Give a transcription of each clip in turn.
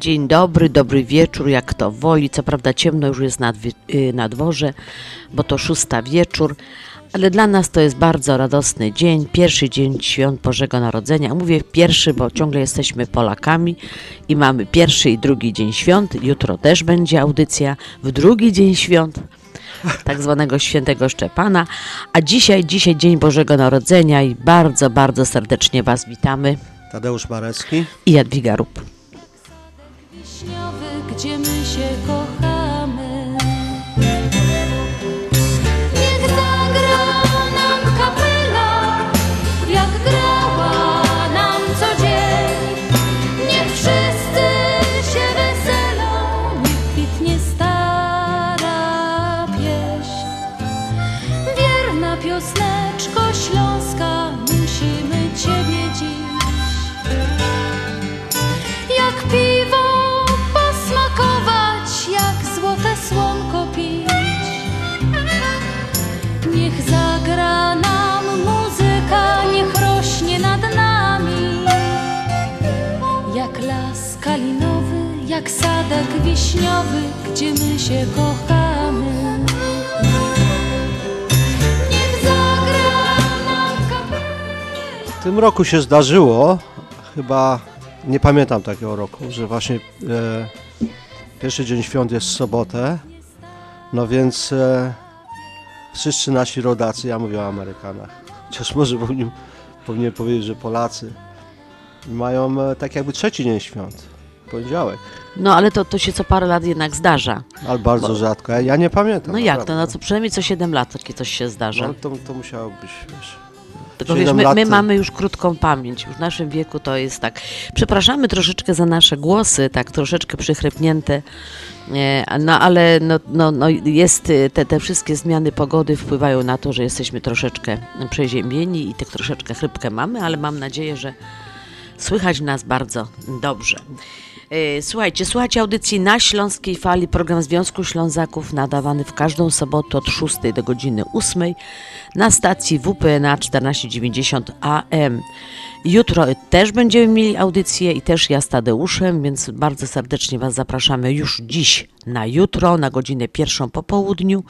Dzień dobry, dobry wieczór, jak to woli. Co prawda ciemno już jest na, y, na dworze, bo to szósta wieczór, ale dla nas to jest bardzo radosny dzień, pierwszy dzień świąt Bożego Narodzenia. Mówię pierwszy, bo ciągle jesteśmy Polakami i mamy pierwszy i drugi dzień świąt. Jutro też będzie audycja w drugi dzień świąt tak zwanego świętego Szczepana, a dzisiaj, dzisiaj Dzień Bożego Narodzenia i bardzo, bardzo serdecznie Was witamy Tadeusz Marecki. i Jadwiga Rup. Wiśniowy, wiśniowy, gdzie my się kochamy. Niech zagra nam. W tym roku się zdarzyło, chyba nie pamiętam takiego roku, że właśnie e, pierwszy dzień świąt jest w sobotę. No więc e, wszyscy nasi rodacy, ja mówię o Amerykanach, chociaż może powinien, powinien powiedzieć, że Polacy, mają e, tak jakby trzeci dzień świąt, poniedziałek, No ale to, to się co parę lat jednak zdarza. ale bardzo rzadko. Ja, ja nie pamiętam. No jak to? No co przynajmniej co 7 lat takie coś się zdarza. No, to, to musiało być, wiesz. Tylko wiesz, my, my mamy już krótką pamięć. Już w naszym wieku to jest tak. Przepraszamy troszeczkę za nasze głosy, tak troszeczkę przychrypnięte. E, No ale no, no, no jest, y, te, te wszystkie zmiany pogody wpływają na to, że jesteśmy troszeczkę przeziębieni i tak troszeczkę chrypkę mamy, ale mam nadzieję, że Słychać nas bardzo dobrze. E, Słuchajcie, słuchajcie audycji na Śląskiej Fali, program Związku Ślązaków nadawany w każdą sobotę od 6 do godziny 8 na stacji WPNA 1490 AM. Jutro też będziemy mieli audycję i też ja z Tadeuszem, więc bardzo serdecznie Was zapraszamy już dziś na jutro, na godzinę pierwszą po południu.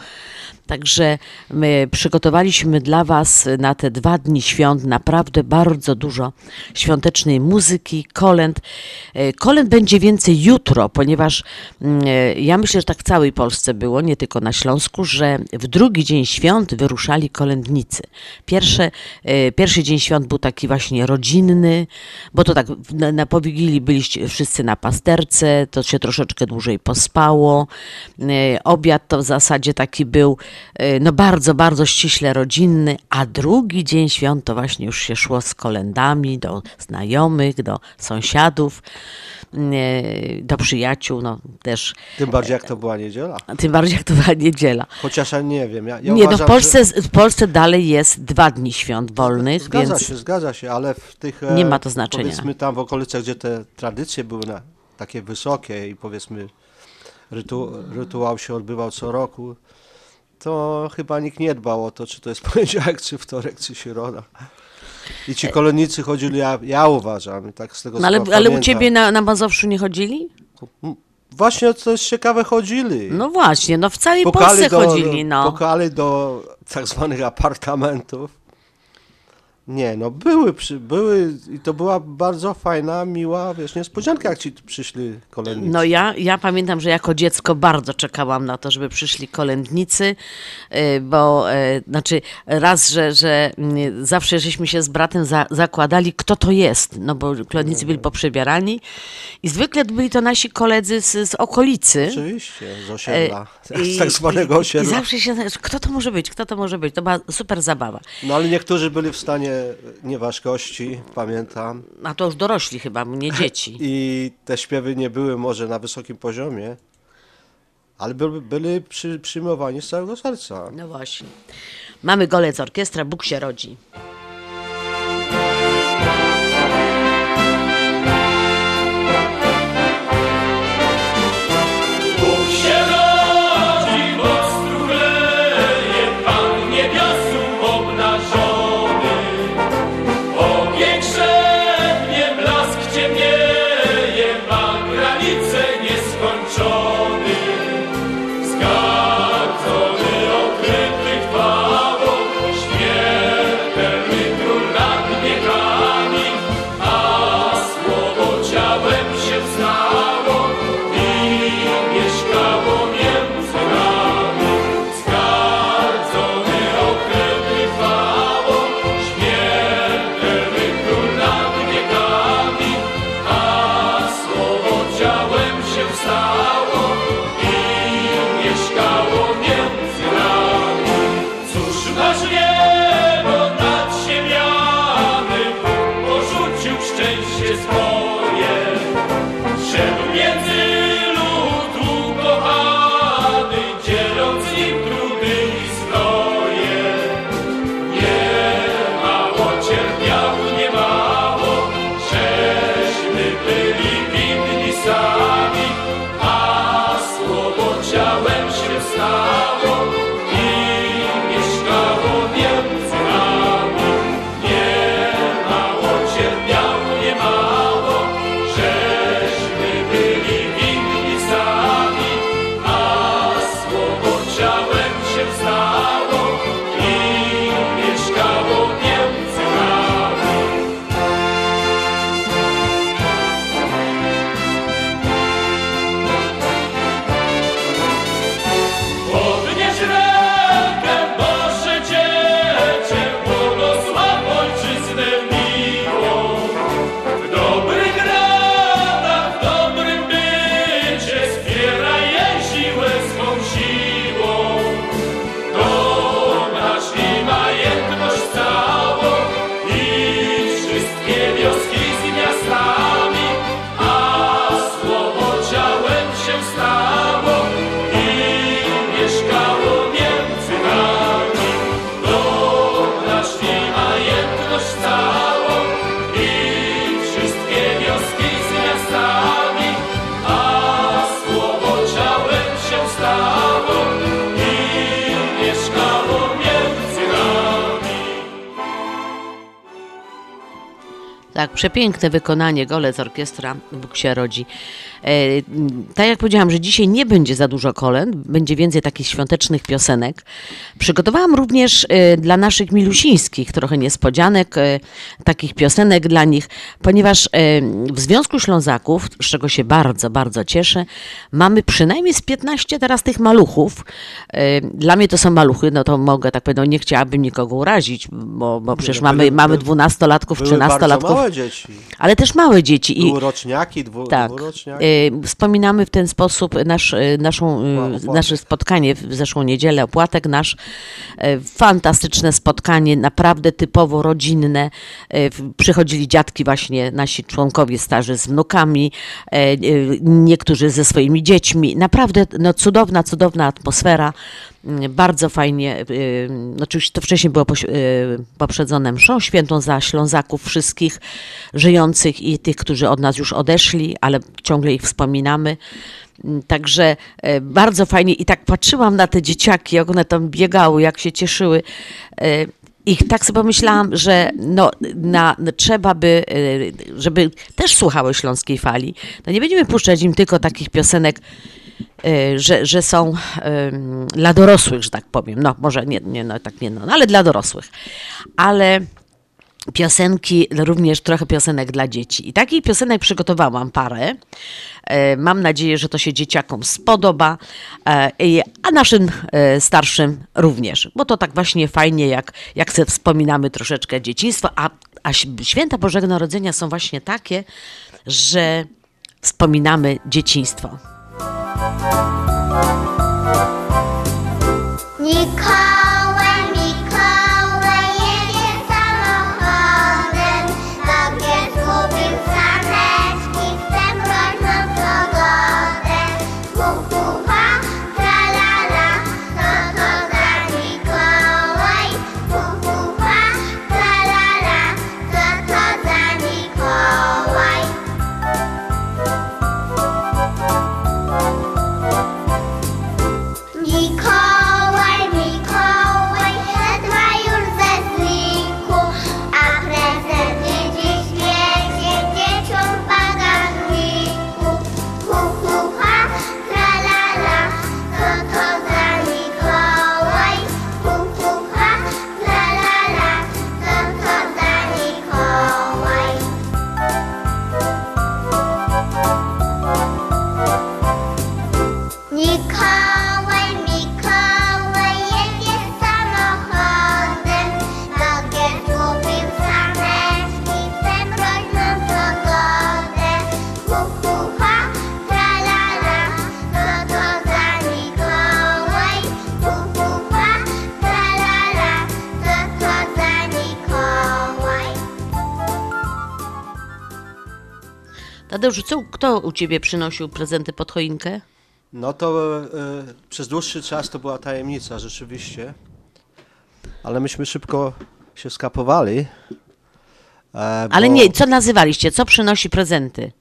Także my przygotowaliśmy dla Was na te dwa dni świąt naprawdę bardzo dużo świątecznej muzyki, kolęd. E, Kolęd będzie więcej jutro, ponieważ mm, e, ja myślę, że tak w całej Polsce było, nie tylko na Śląsku, że w drugi dzień świąt wyruszali kolędnicy. Pierwsze, e, pierwszy dzień świąt był taki właśnie rodzinny, bo to tak na, na po Wigilii byliście wszyscy na pasterce, to się troszeczkę dłużej pospało. E, Obiad to w zasadzie taki był e, no bardzo, bardzo ściśle rodzinny, a drugi dzień świąt to właśnie już się szło z kolendami do znajomych, do sąsiadów, e, do przyjaciół, no też, Tym bardziej jak to była niedziela. tym bardziej jak to była niedziela. Chociaż ja nie wiem. Ja, ja Nie, no w uważam, Polsce, w Polsce dalej jest dwa dni świąt wolnych, Zgadza więc się, zgadza się, ale w tych. e, Nie ma to znaczenia. Powiedzmy tam w okolicach, gdzie te tradycje były na, takie wysokie i powiedzmy rytu, rytuał się odbywał co roku, to chyba nikt nie dbał o to, czy to jest poniedziałek, czy wtorek, czy środa. I ci kolonicy chodzili, ja, ja uważam, tak z tego no, ale, co ale u ciebie na, na Mazowszu nie chodzili? Właśnie to jest ciekawe, chodzili. No właśnie, no w całej Pukali Polsce do, chodzili, no. Pukali do tak zwanych apartamentów. Nie, no były, przy, były i to była bardzo fajna, miła, wiesz, niespodzianka, jak ci przyszli kolejni. No ja, ja pamiętam, że jako dziecko bardzo czekałam na to, żeby przyszli kolędnicy, y, bo y, znaczy raz, że, że mm, zawsze żeśmy się z bratem za, zakładali, kto to jest, no bo kolędnicy byli poprzebierani i zwykle byli to nasi koledzy z, z okolicy. Oczywiście, z osiedla, E, z tak zwanego I osiedla. zawsze się, kto to może być, kto to może być, to była super zabawa. No ale niektórzy byli w stanie nieważkości, pamiętam. A to już dorośli chyba, nie dzieci. I te śpiewy nie były może na wysokim poziomie, ale byli, byli przy, przyjmowani z całego serca. No właśnie. Mamy golec orkiestra, Bóg się rodzi. Tak, przepiękne wykonanie, golec orkiestra Bóg się rodzi. E, tak jak powiedziałam, że dzisiaj nie będzie za dużo kolęd, będzie więcej takich świątecznych piosenek. Przygotowałam również e, dla naszych milusińskich trochę niespodzianek, e, takich piosenek dla nich, ponieważ w Związku Ślązaków, z czego się bardzo, bardzo cieszę, mamy przynajmniej z 15 teraz tych maluchów. Dla mnie to są maluchy, no to mogę tak powiedzieć, no nie chciałabym nikogo urazić, bo, bo przecież no, mamy, były- mamy były- 12-latków, Były bardzo 13-latków, małe dzieci. ale też małe dzieci. I, Dwuroczniaki, dwu, tak. dwuroczniaki. Y, Wspominamy w ten sposób nasz, y, naszą, y, Opłatek. nasze spotkanie w zeszłą niedzielę, opłatek nasz. Fantastyczne spotkanie, naprawdę typowo rodzinne. Przychodzili dziadki właśnie, nasi członkowie starzy z wnukami, niektórzy ze swoimi dziećmi. Naprawdę no, cudowna, cudowna atmosfera. Bardzo fajnie. y, Oczywiście to wcześniej było y, poprzedzone mszą świętą za Ślązaków wszystkich żyjących i tych, którzy od nas już odeszli, ale ciągle ich wspominamy. Mm, Także e, bardzo fajnie i tak patrzyłam na te dzieciaki, jak one tam biegały, jak się cieszyły. I tak sobie pomyślałam, że no, na, no, trzeba by, żeby też słuchały śląskiej fali. No nie będziemy puszczać im tylko takich piosenek, że, że są em, dla dorosłych, że tak powiem. No może nie, nie no tak nie, no, ale dla dorosłych. Ale piosenki, również trochę piosenek dla dzieci. I takich piosenek przygotowałam parę. E, Mam nadzieję, że to się dzieciakom spodoba, a naszym starszym również, bo to tak właśnie fajnie, jak, jak sobie wspominamy troszeczkę dzieciństwo, a, a święta Bożego Narodzenia są właśnie takie, że wspominamy dzieciństwo. Mikołaj, Tadeuszu, co, kto u ciebie przynosił prezenty pod choinkę? No to e, przez dłuższy czas to była tajemnica rzeczywiście, ale myśmy szybko się skapowali. E, Ale bo- nie, co nazywaliście? Co przynosi prezenty?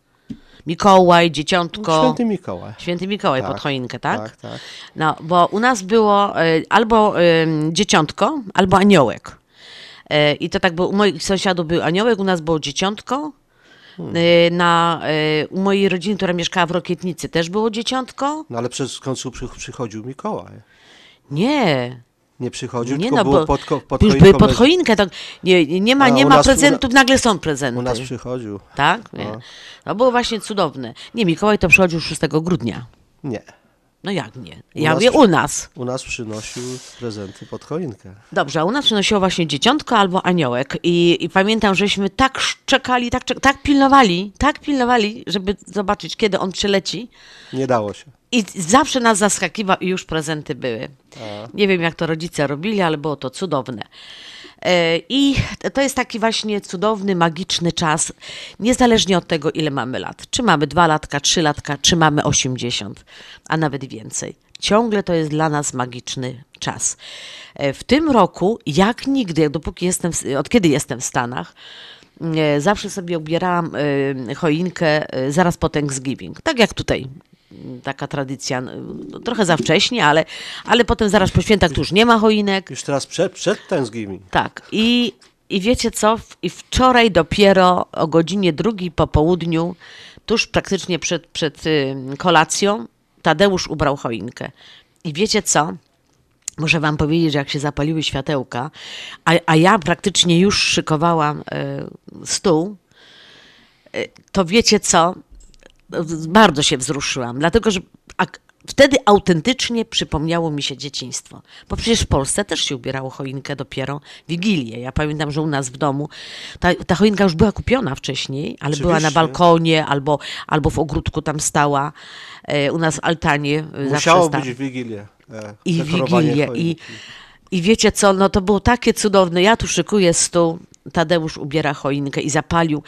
Mikołaj, dzieciątko. Święty Mikołaj. Święty Mikołaj Tak, pod choinkę, tak? tak, tak. No, bo u nas było e, albo e, dzieciątko, albo aniołek. I to tak było, u moich sąsiadów był aniołek, u nas było dzieciątko. Hmm. E, Na, e, u mojej rodziny, która mieszkała w Rokietnicy, też było dzieciątko. No ale przez końcu przy, przychodził Mikołaj. Nie, Nie przychodził, nie tylko no, było pod, pod już były pod choinkę. To nie, nie ma, A, nie ma nas- prezentów, nagle są prezenty. U nas przychodził. Tak? Nie. No było właśnie cudowne. Nie, Mikołaj to przychodził 6 grudnia. Nie. No jak nie? U Ja nas mówię u nas. U nas przynosił prezenty pod choinkę. Dobrze, a u nas przynosiło właśnie dzieciątko albo aniołek i, i pamiętam, żeśmy tak czekali, tak, czek- tak pilnowali, tak pilnowali, żeby zobaczyć, kiedy on przyleci Nie dało się. i zawsze nas zaskakiwał i już prezenty były. Nie wiem, jak to rodzice robili, ale było to cudowne. E, I to jest taki właśnie cudowny, magiczny czas, niezależnie od tego, ile mamy lat. Czy mamy dwa latka, trzy latka, czy mamy 80, a nawet więcej. Ciągle to jest dla nas magiczny czas. E, W tym roku, jak nigdy, dopóki jestem, od kiedy jestem w Stanach, e, zawsze sobie ubierałam e, choinkę zaraz po Thanksgiving. Tak jak tutaj. Taka tradycja, no, trochę za wcześnie, ale, ale potem zaraz po świętach tu już nie ma choinek. Już teraz przed, przed Thanksgiving. Tak. I, I wiecie co? I wczoraj dopiero o godzinie drugiej po południu, tuż praktycznie przed, przed y, kolacją, Tadeusz ubrał choinkę. I wiecie co? Muszę wam powiedzieć, że jak się zapaliły światełka, a, a ja praktycznie już szykowałam y, stół, y, to wiecie co? Bardzo się wzruszyłam, dlatego że wtedy autentycznie przypomniało mi się dzieciństwo. Bo przecież w Polsce też się ubierało choinkę dopiero Wigilię. Ja pamiętam, że u nas w domu ta, ta choinka już była kupiona wcześniej, ale była na Oczywiście. balkonie albo, albo w ogródku tam stała. E, U nas w altanie e, zawsze Musiało sta- być w Wigilię. E, i Wigilię. I. I wiecie co, no to było takie cudowne. Ja tu szykuję stół, Tadeusz ubiera choinkę i zapalił.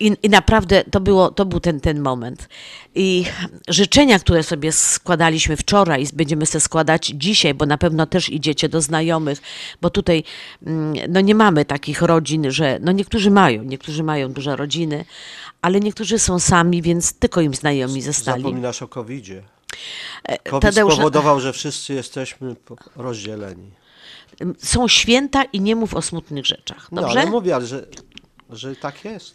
I, I naprawdę to, było, to był ten, ten moment. I życzenia, które sobie składaliśmy wczoraj, i będziemy sobie składać dzisiaj, bo na pewno też idziecie do znajomych, bo tutaj mm, no nie mamy takich rodzin, że no niektórzy mają, niektórzy mają duże rodziny, ale niektórzy są sami, więc tylko im znajomi zostali. Zapominasz o COVID-zie. E, COVID Tadeusz, spowodował, że wszyscy jesteśmy rozdzieleni. są święta i nie mów o smutnych rzeczach. No Dobrze? ale mówię, ale że, że tak jest.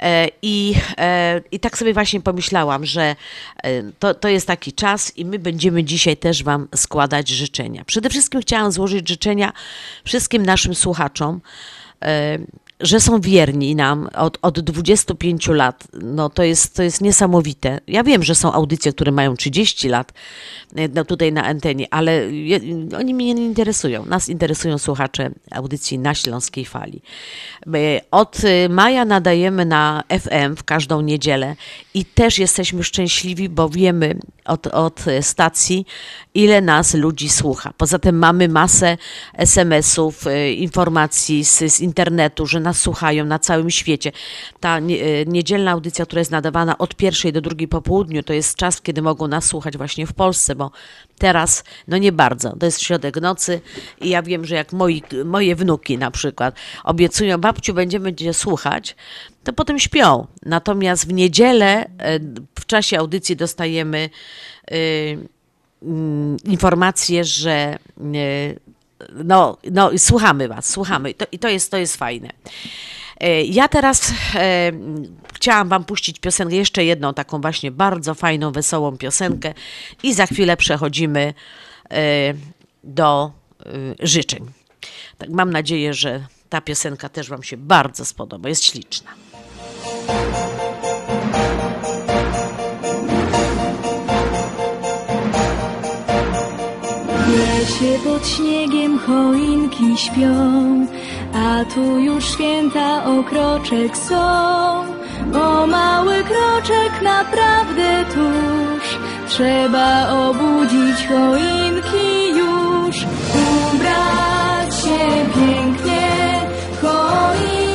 E, I, e, I tak sobie właśnie pomyślałam, że e, to, to jest taki czas i my będziemy dzisiaj też Wam składać życzenia. Przede wszystkim chciałam złożyć życzenia wszystkim naszym słuchaczom, że są wierni nam od, od 25 lat. No to jest, to jest niesamowite. Ja wiem, że są audycje, które mają 30 lat e, no, tutaj na antenie, ale je, oni mnie nie interesują. Nas interesują słuchacze audycji na Śląskiej Fali. My Od y, maja nadajemy na FM w każdą niedzielę i też jesteśmy szczęśliwi, bo wiemy od, od stacji, ile nas ludzi słucha. Poza tym mamy masę SMS-ów, y, informacji z, z internetu, że nas słuchają na całym świecie. Ta y, niedzielna audycja, która jest nadawana od pierwszej do drugiej po południu, to jest czas, kiedy mogą nas słuchać właśnie w Polsce, bo teraz no nie bardzo. To jest środek nocy i ja wiem, że jak moi, moje wnuki na przykład obiecują, babciu, będziemy cię słuchać, to potem śpią. Natomiast w niedzielę e, w czasie audycji dostajemy y, mm, informację, że y, no, no, słuchamy was, słuchamy. To, I to jest, to jest fajne. E, Ja teraz e, chciałam Wam puścić piosenkę, jeszcze jedną taką właśnie bardzo fajną, wesołą piosenkę i za chwilę przechodzimy e, do e, życzeń. Tak, mam nadzieję, że ta piosenka też Wam się bardzo spodoba, jest śliczna. W lesie pod śniegiem choinki śpią, a tu już święta o kroczek są. O mały kroczek naprawdę tuż, trzeba obudzić choinki już. Ubrać się pięknie, choinki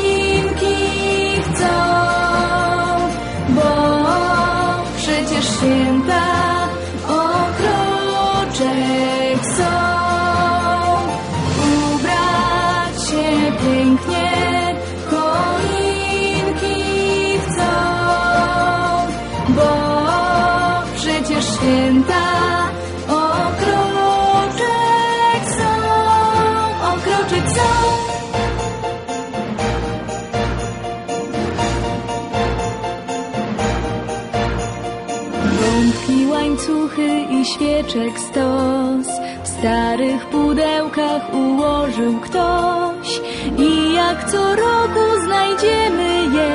łańcuchy i świeczek stos. W starych pudełkach ułożył ktoś. I jak co roku znajdziemy je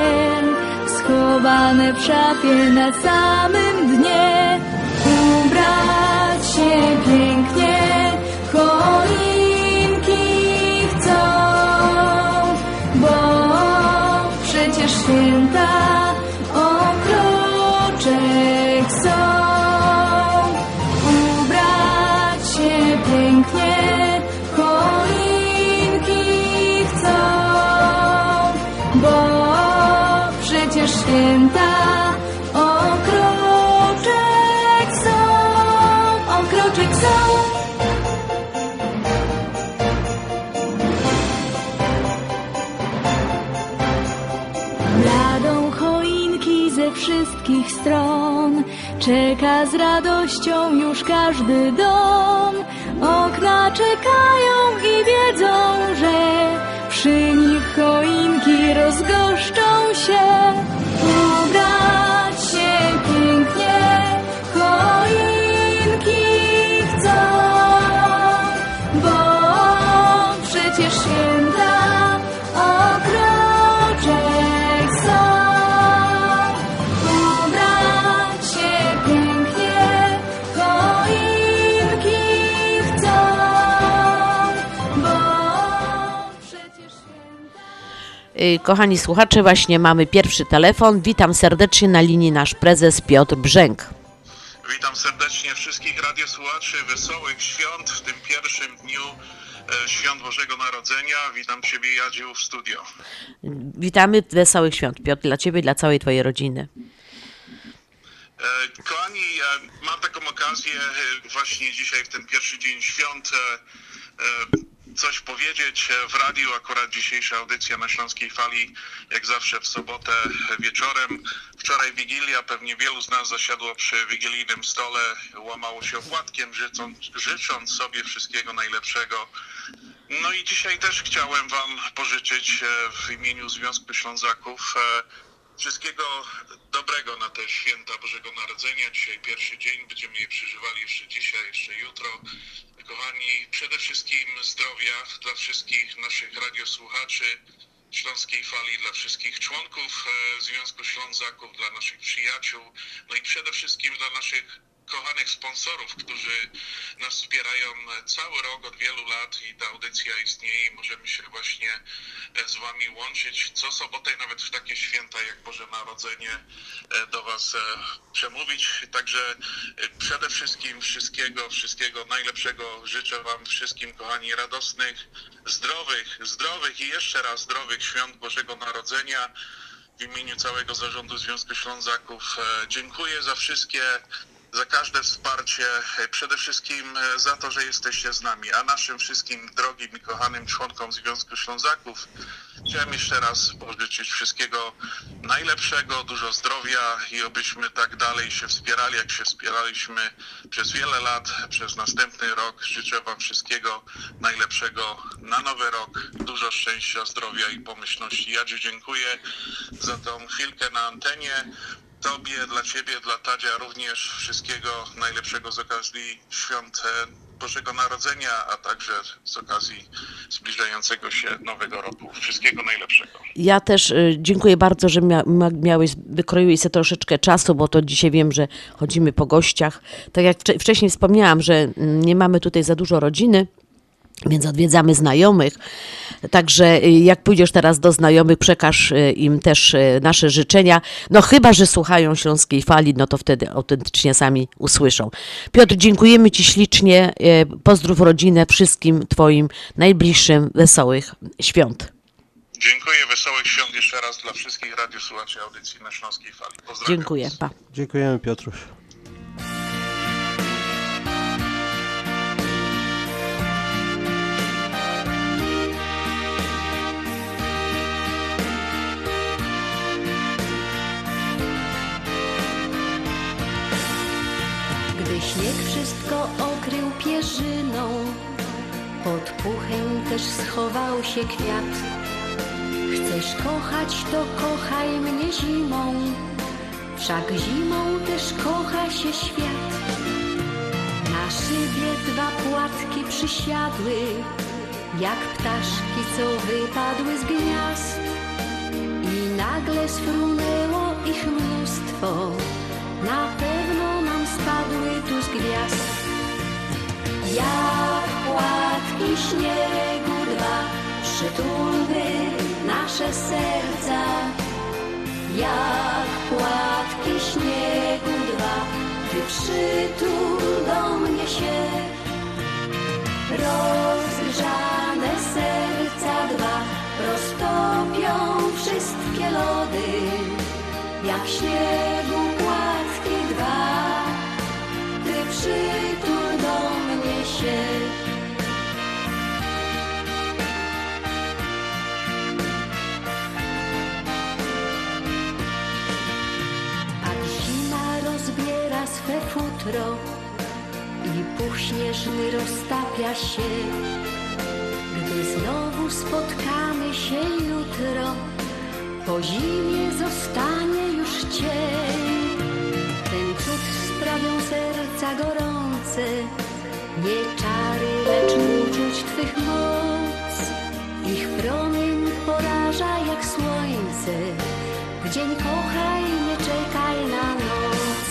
schowane w szafie na samym dnie. Ubrać się pięknie, stron. Czeka z radością już każdy dom. Okna czekają i wiedzą, że Przy nich choinki rozgoszczą się. Ubrać Kochani słuchacze, właśnie mamy pierwszy telefon. Witam serdecznie na linii nasz prezes Piotr Brzęk. Witam serdecznie wszystkich radiosłuchaczy. Wesołych świąt w tym pierwszym dniu e, Świąt Bożego Narodzenia. Witam Ciebie, Jadziu, w studio. Witamy, wesołych świąt Piotr, dla Ciebie i dla całej Twojej rodziny. E, Kochani, mam taką okazję e, właśnie dzisiaj, w ten pierwszy dzień świąt, coś powiedzieć w radiu. Akurat dzisiejsza audycja na Śląskiej Fali, jak zawsze w sobotę wieczorem. Wczoraj Wigilia, pewnie wielu z nas zasiadło przy wigilijnym stole, łamało się opłatkiem, życząc, życząc sobie wszystkiego najlepszego. No i dzisiaj też chciałem Wam pożyczyć e, w imieniu Związku Ślązaków e, Wszystkiego dobrego na te święta Bożego Narodzenia. Dzisiaj pierwszy dzień, będziemy je przeżywali jeszcze dzisiaj, jeszcze jutro. Kochani, przede wszystkim zdrowia dla wszystkich naszych radiosłuchaczy Śląskiej Fali, dla wszystkich członków e, Związku Ślązaków, dla naszych przyjaciół, no i przede wszystkim dla naszych kochanych sponsorów, którzy nas wspierają cały rok od wielu lat i ta audycja istnieje i możemy się właśnie z Wami łączyć co sobotę i nawet w takie święta jak Boże Narodzenie e, do Was e, przemówić. Także e, przede wszystkim wszystkiego, wszystkiego najlepszego życzę Wam wszystkim kochani radosnych, zdrowych, zdrowych i jeszcze raz zdrowych świąt Bożego Narodzenia. W imieniu całego zarządu Związku Ślązaków dziękuję za wszystkie za każde wsparcie, e, przede wszystkim e, za to, że jesteście z nami, a naszym wszystkim drogim i kochanym członkom Związku Ślązaków chciałem jeszcze raz pożyczyć wszystkiego najlepszego, dużo zdrowia i obyśmy tak dalej się wspierali, jak się wspieraliśmy przez wiele lat, przez następny rok. Życzę Wam wszystkiego najlepszego na nowy rok, dużo szczęścia, zdrowia i pomyślności. Jadziu, dziękuję za tą chwilkę na antenie. Tobie, dla Ciebie, dla Tadzia również wszystkiego najlepszego z okazji świąt e, Bożego Narodzenia, a także z okazji zbliżającego się Nowego Roku. Wszystkiego najlepszego. Ja też y, dziękuję bardzo, że mia, miałeś, wykroiłeś sobie troszeczkę czasu, bo to dzisiaj wiem, że chodzimy po gościach. Tak jak wcze- wcześniej wspomniałam, że mm, nie mamy tutaj za dużo rodziny, więc odwiedzamy znajomych. Także y, jak pójdziesz teraz do znajomych, przekaż y, im też y, nasze życzenia. No chyba, że słuchają Śląskiej Fali, no to wtedy autentycznie sami usłyszą. Piotr, dziękujemy Ci ślicznie. Pozdrów rodzinę, wszystkim Twoim najbliższym wesołych świąt. Dziękuję, wesołych świąt jeszcze raz dla wszystkich radiosłuchaczy audycji na Śląskiej Fali. Pozdrawiam. Dziękuję. Pa. Dziękujemy Piotruś. Śnieg wszystko okrył pierzyną, pod puchem też schował się kwiat. Chcesz kochać, to kochaj mnie zimą, wszak zimą też kocha się świat. Na szybie dwa płatki przysiadły, jak ptaszki, co wypadły z gniazd. I nagle sfrunęło ich mnóstwo, na pewno nam spadły tu gwiazd. Jak płatki śniegu dwa, przytulmy nasze serca. Jak płatki śniegu dwa, ty przytul do mnie się. Rozgrzane serca dwa roztopią wszystkie lody, jak śniegu śnieżny roztapia się. Gdy znowu spotkamy się jutro, po zimie zostanie już cień. Ten cud sprawią serca gorące, nie czary, lecz uczuć Twych moc. Ich promień poraża jak słońce, w dzień kochaj, nie czekaj na noc.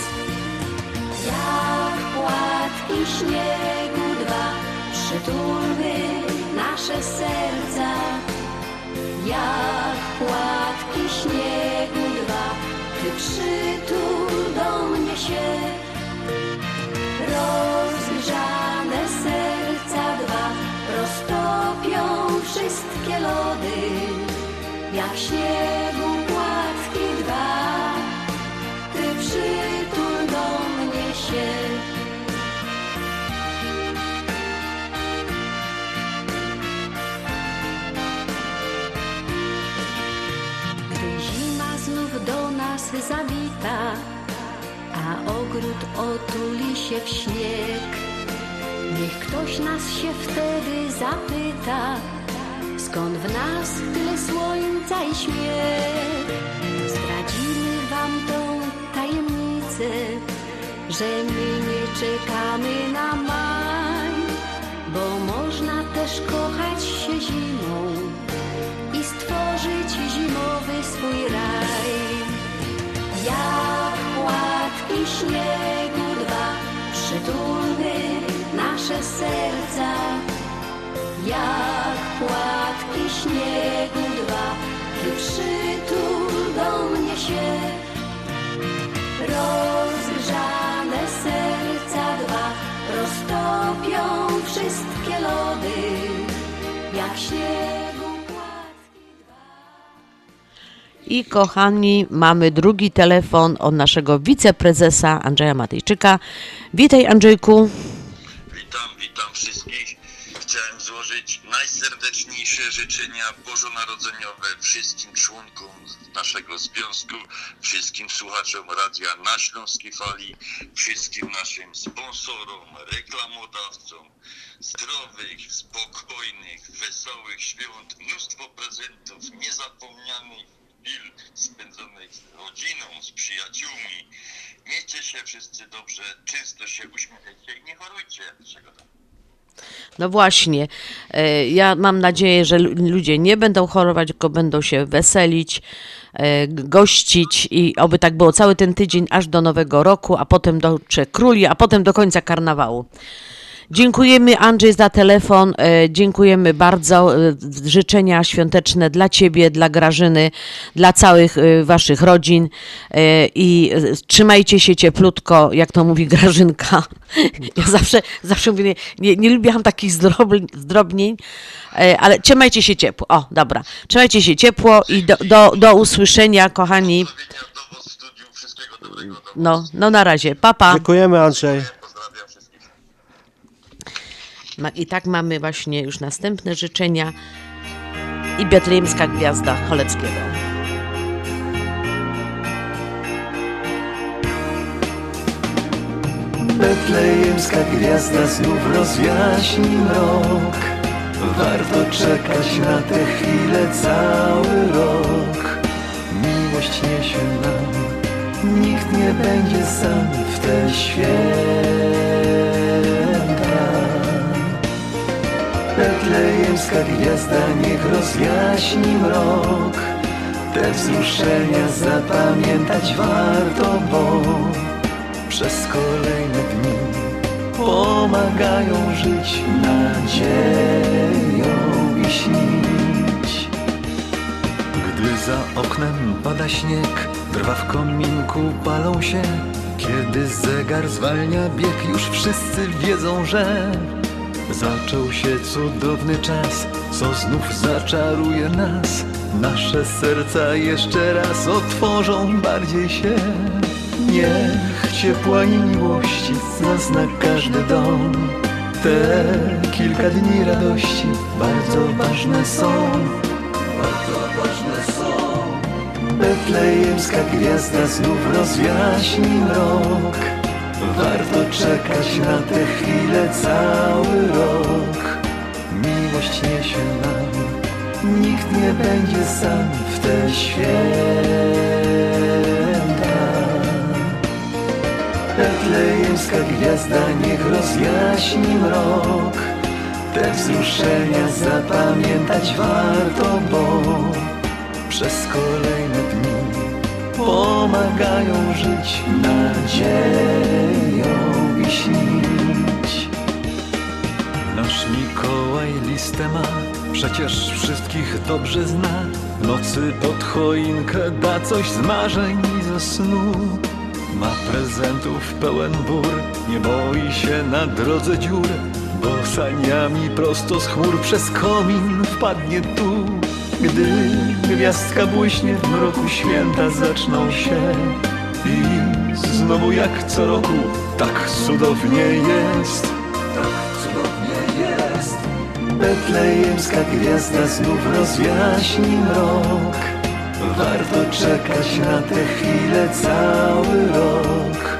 Jak płatki śniegu dwa, przytulmy nasze serca. Jak płatki śniegu dwa, ty przytul do mnie się. Rozgrzane serca dwa roztopią wszystkie lody, jak śniegu nas zawita, a ogród otuli się w śnieg, niech ktoś nas się wtedy zapyta, skąd w nas tyle słońca i śmiech. Zdradzimy wam tą tajemnicę, że my nie czekamy na maj, bo można też kochać się zimą i stworzyć zimowy swój raj. Jak płatki śniegu dwa, przytulmy nasze serca. Jak płatki śniegu dwa, ty przytul do mnie się. Rozgrzane serca dwa roztopią wszystkie lody, jak śniegu I kochani, mamy drugi telefon od naszego wiceprezesa Andrzeja Matejczyka. Witaj Andrzejku. Witam, witam wszystkich. Chciałem złożyć najserdeczniejsze życzenia bożonarodzeniowe wszystkim członkom naszego związku, wszystkim słuchaczom radia na Śląskiej Fali, wszystkim naszym sponsorom, reklamodawcom, zdrowych, spokojnych, wesołych świąt, mnóstwo prezentów, niezapomnianych chwil spędzonych z rodziną, z przyjaciółmi. Miejcie się wszyscy dobrze, często się uśmiechajcie i nie chorujcie. Czego tam? No właśnie, e, ja mam nadzieję, że lu- ludzie nie będą chorować, tylko będą się weselić, e, gościć i oby tak było cały ten tydzień aż do Nowego Roku, a potem do Trzech Króli, a potem do końca karnawału. Dziękujemy Andrzej za telefon, e, dziękujemy bardzo. e, Życzenia świąteczne dla Ciebie, dla Grażyny, dla całych e, Waszych rodzin i trzymajcie się cieplutko, jak to mówi Grażynka. Ja zawsze, zawsze mówię, nie, nie, lubiłam takich zdrob- zdrobnień, ale trzymajcie się ciepło. O, dobra. Trzymajcie się ciepło i do, do, do usłyszenia, kochani. No, no na razie. Papa. Dziękujemy Andrzej. I tak mamy właśnie już następne życzenia i Betlejemska Gwiazda Choleckiego. Betlejemska gwiazda znów rozjaśni mrok. Warto czekać na tę chwilę cały rok. Miłość niesie nam. Nikt nie będzie sam w te święta Betlejemska gwiazda niech rozjaśni mrok. Te wzruszenia zapamiętać warto, bo Przez kolejne dni pomagają żyć nadzieją i śnić. Gdy za oknem pada śnieg, drwa w kominku palą się. Kiedy zegar zwalnia bieg, już wszyscy wiedzą, że Zaczął się cudowny czas, co znów zaczaruje nas. Nasze serca jeszcze raz otworzą bardziej się. Niech ciepła i miłości zazna każdy dom. Te kilka dni radości bardzo ważne są. Bardzo ważne są. Betlejemska gwiazda znów rozjaśni mrok. Warto czekać na tę chwilę cały rok. Miłość niesie nam, nikt nie będzie sam w te święta. Betlejemska gwiazda niech rozjaśni mrok. Te wzruszenia zapamiętać warto, bo przez kolejne dni pomagają żyć nadzieją i śnić. Nasz Mikołaj listę ma, przecież wszystkich dobrze zna. Nocy pod choinkę da coś z marzeń i ze snu. Ma prezentów pełen bór, nie boi się na drodze dziur, bo saniami prosto z chmur przez komin wpadnie tu. Gdy gwiazdka błyśnie w mroku święta zaczną się. I znowu jak co roku tak cudownie jest. Tak cudownie jest. Betlejemska gwiazda znów rozjaśni mrok. Warto czekać na tę chwilę cały rok.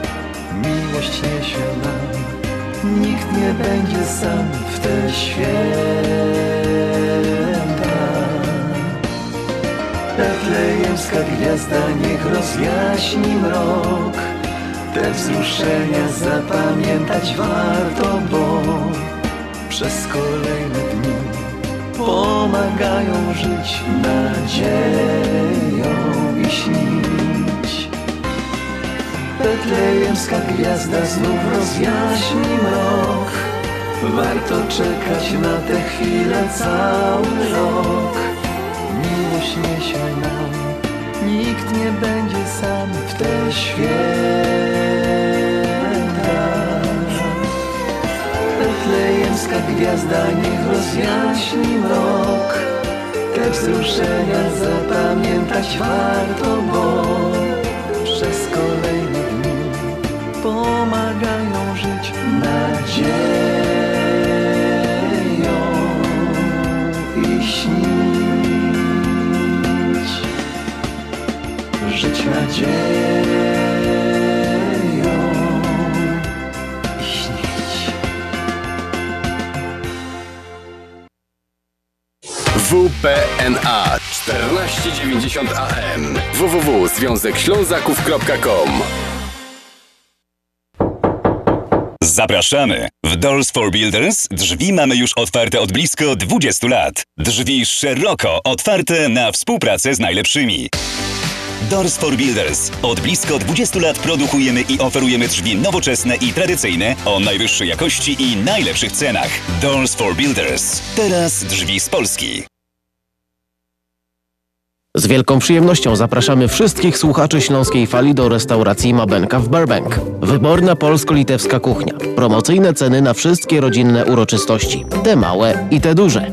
Miłość niesie nam Nikt nie będzie sam w te święta Betlejemska gwiazda niech rozjaśni mrok. Te wzruszenia zapamiętać warto, bo Przez kolejne dni pomagają żyć nadzieją i śnić. Betlejemska gwiazda znów rozjaśni mrok. Warto czekać na tę chwilę cały rok Niesie nam, nikt nie będzie sam w te święta. Betlejemska gwiazda niech rozjaśni mrok, te wzruszenia zapamiętać warto, bo przez kolejne dni pomagają żyć nadzieją nadzieją i śnić. WPNA 1490 AM www.związekślązaków.com Zapraszamy! W Doors for Builders drzwi mamy już otwarte od blisko 20 lat. Drzwi szeroko otwarte na współpracę z najlepszymi. Doors for Builders. Od blisko 20 lat produkujemy i oferujemy drzwi nowoczesne i tradycyjne o najwyższej jakości i najlepszych cenach. Doors for Builders. Teraz drzwi z Polski. Z wielką przyjemnością zapraszamy wszystkich słuchaczy Śląskiej Fali do restauracji Mabenka w Burbank. Wyborna polsko-litewska kuchnia. Promocyjne ceny na wszystkie rodzinne uroczystości. Te małe i te duże.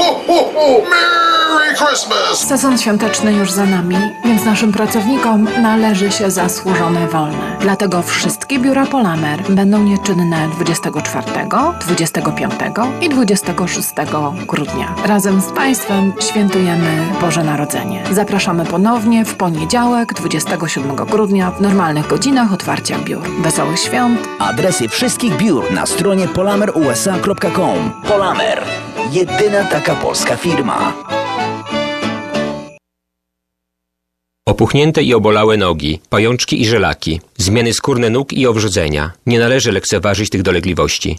Merry Christmas! Sezon świąteczny już za nami, więc naszym pracownikom należy się zasłużone wolne. Dlatego wszystkie biura Polamer będą nieczynne 24, 25 i 26 grudnia. Razem z Państwem świętujemy Boże Narodzenie. Zapraszamy ponownie w poniedziałek 27 grudnia w normalnych godzinach otwarcia biur. Wesołych świąt! Adresy wszystkich biur na stronie polamerusa.com. Polamer. Jedyna taka polska firma. Opuchnięte i obolałe nogi, pajączki i żelaki, zmiany skórne nóg i owrzodzenia. Nie należy lekceważyć tych dolegliwości.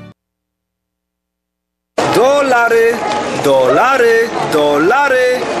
Dolary, dolary, dolary,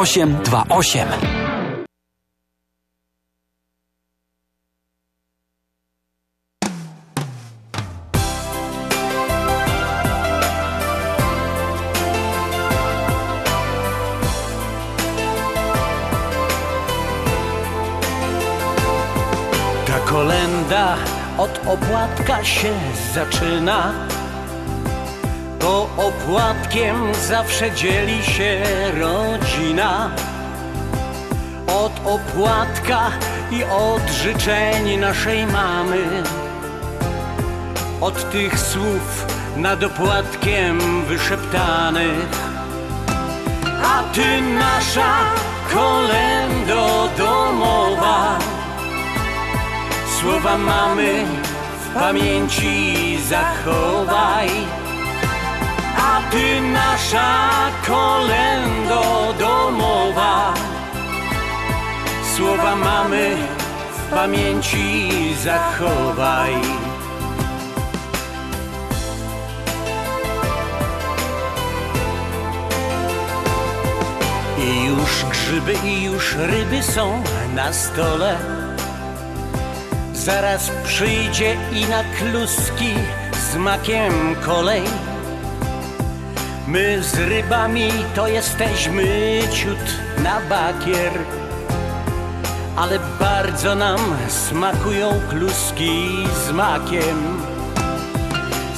0828. Ta kolenda od opłatka się zaczyna, opłatkiem zawsze dzieli się rodzina. Od opłatka i od życzeń naszej mamy, od tych słów nad opłatkiem wyszeptanych. A ty nasza kolendo domowa Słowa mamy w pamięci zachowaj A ty nasza kolendo domowa Słowa mamy w pamięci zachowaj I już grzyby i już ryby są na stole Zaraz przyjdzie i na kluski z makiem kolej. My z rybami to jesteśmy ciut na bakier, ale bardzo nam smakują kluski z makiem.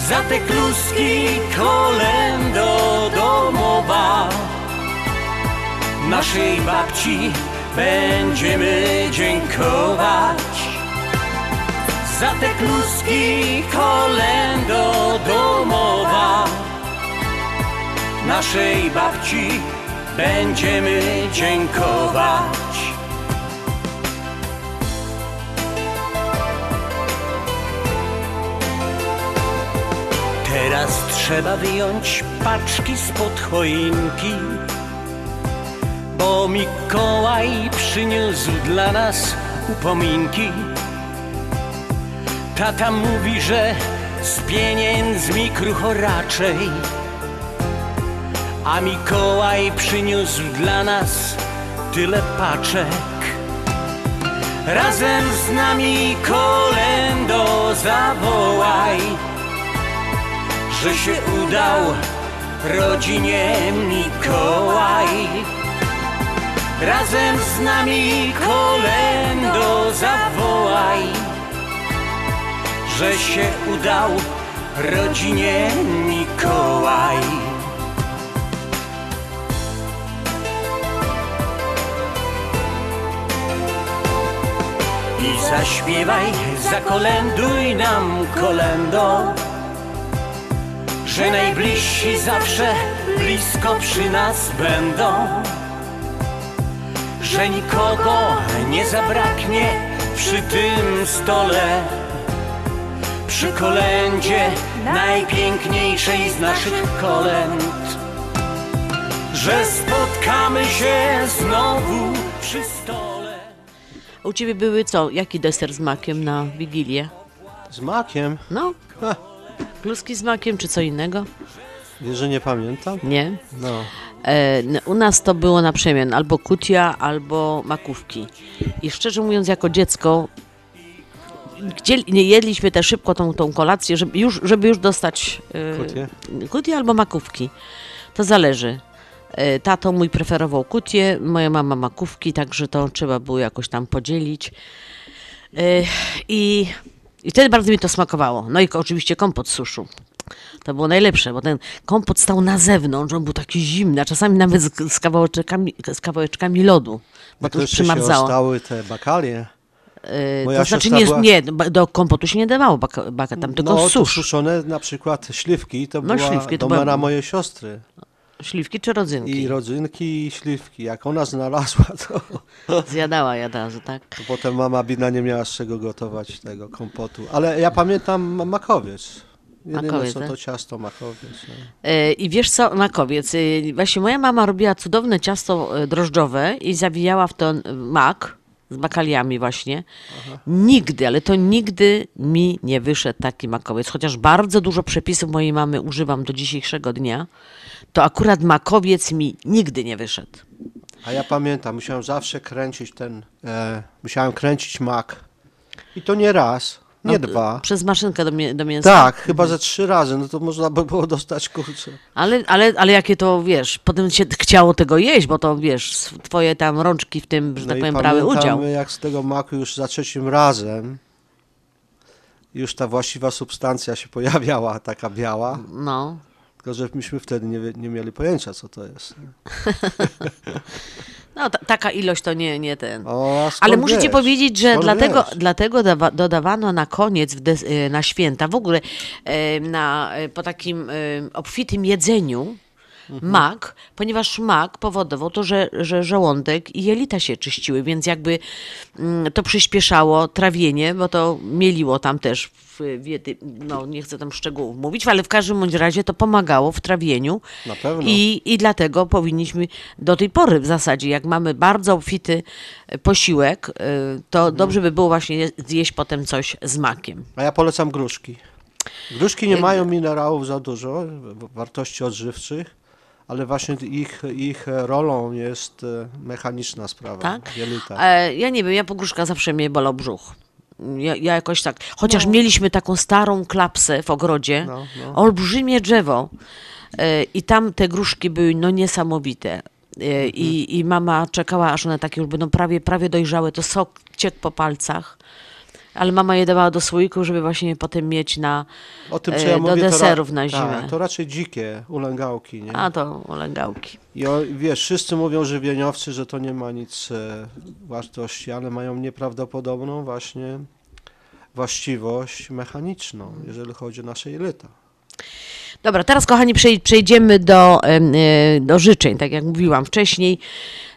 Za te kluski kolendo domowa naszej babci będziemy dziękować. Za te kluski kolendo domowa Naszej babci będziemy dziękować. Teraz trzeba wyjąć paczki spod choinki Bo Mikołaj przyniósł dla nas upominki. Tata mówi, że z pieniędzmi krucho raczej A Mikołaj przyniósł dla nas tyle paczek. Razem z nami kolendo zawołaj, że się udał rodzinie Mikołaj. Razem z nami kolendo zawołaj, że się udał rodzinie Mikołaj. I zaśpiewaj, zakolęduj nam kolendo, że najbliżsi zawsze blisko przy nas będą, że nikogo nie zabraknie przy tym stole, przy kolędzie najpiękniejszej z naszych kolęd, że spotkamy się znowu przy stole. U ciebie były co? Jaki deser z makiem na Wigilię? Z makiem? No. Kluski z makiem, czy co innego? Wiesz, że nie pamiętam? Nie. No. E, u nas to było na przemian albo kutia, albo makówki. I szczerze mówiąc, jako dziecko gdzie nie jedliśmy te szybko tą, tą kolację, żeby już, żeby już dostać e, Kutię? kutię albo makówki. To zależy. E, Tato mój preferował kutię, moja mama makówki, także to trzeba było jakoś tam podzielić. E, I, I wtedy bardzo mi to smakowało. No i oczywiście kompot suszu. To było najlepsze, bo ten kompot stał na zewnątrz, on był taki zimny, a czasami nawet z, z, kawałeczkami, z kawałeczkami lodu, bo to już jeszcze się ostały te bakalie. E, Moja to znaczy nie, była- nie, do kompotu się nie dawało baka, baka tam, tylko no, susz. suszone na przykład śliwki, to No, była śliwki to domena była- mojej siostry. Śliwki czy rodzynki? I rodzynki i śliwki. Jak ona znalazła, to, Zjadała ja od razu, tak? to potem mama bidna nie miała z czego gotować tego kompotu. Ale ja pamiętam ma- makowiec. Jedyne Makowiec, co tak? to ciasto makowiec. no. E, I wiesz co, makowiec. y, Właśnie moja mama robiła cudowne ciasto e, drożdżowe i zawijała w to e, mak z bakaliami właśnie. Nigdy, ale to nigdy mi nie wyszedł taki makowiec. Chociaż bardzo dużo przepisów mojej mamy używam do dzisiejszego dnia, to akurat makowiec mi nigdy nie wyszedł. A ja pamiętam, musiałem zawsze kręcić ten, e, musiałem kręcić mak. I to nie raz, nie No, dwa. Przez maszynkę do, mie- do mięsa. Tak, chyba ze trzy razy, no to można by było dostać kurczę. Ale, ale, ale jakie to, wiesz, potem się chciało tego jeść, bo to, wiesz, twoje tam rączki w tym, że No tak powiem, brały udział. jak z tego maku już za trzecim razem już ta właściwa substancja się pojawiała, taka biała. No. Tylko, że myśmy wtedy nie, nie mieli pojęcia, co to jest. No, ta, taka ilość to nie, nie ten. O, Ale muszę ci powiedzieć, że Skąd dlatego, wiesz? dlatego dawa, dodawano na koniec, y, na święta, w ogóle y, na, y, po takim obfitym jedzeniu Mhm. mak, ponieważ mak powodował to, że, że żołądek i jelita się czyściły, więc jakby mm, to przyspieszało trawienie, bo to mieliło tam też jedy, no nie chcę tam szczegółów mówić, ale w każdym bądź razie to pomagało w trawieniu. Na pewno. I, I dlatego powinniśmy do tej pory w zasadzie, jak mamy bardzo obfity posiłek, e, to Mhm. dobrze by było właśnie je- zjeść potem coś z makiem. A ja polecam gruszki. Gruszki nie Y- mają minerałów za dużo, wartości odżywczych, ale właśnie ich, ich rolą jest e, mechaniczna sprawa. Tak? Jelita. E, ja nie wiem, ja po gruszkach zawsze mnie bolał brzuch. Ja, ja jakoś tak, chociaż No. mieliśmy taką starą klapsę w ogrodzie, No, no. olbrzymie drzewo e, i tam te gruszki były no niesamowite. E, I, Mhm. I mama czekała, aż one takie już będą prawie, prawie dojrzałe, to sok ciekł po palcach. Ale mama je dawała do słoików, żeby właśnie potem mieć na, O tym, e, co ja do mówię, deserów na zimę. Tak, to raczej dzikie ulęgałki, nie? A to ulęgałki. I o, wiesz, wszyscy mówią żywieniowcy, że to nie ma nic e, wartości, ale mają nieprawdopodobną właśnie właściwość mechaniczną, jeżeli chodzi o nasze jelita. Dobra, teraz kochani przej- przejdziemy do, e, do życzeń. Tak jak mówiłam wcześniej,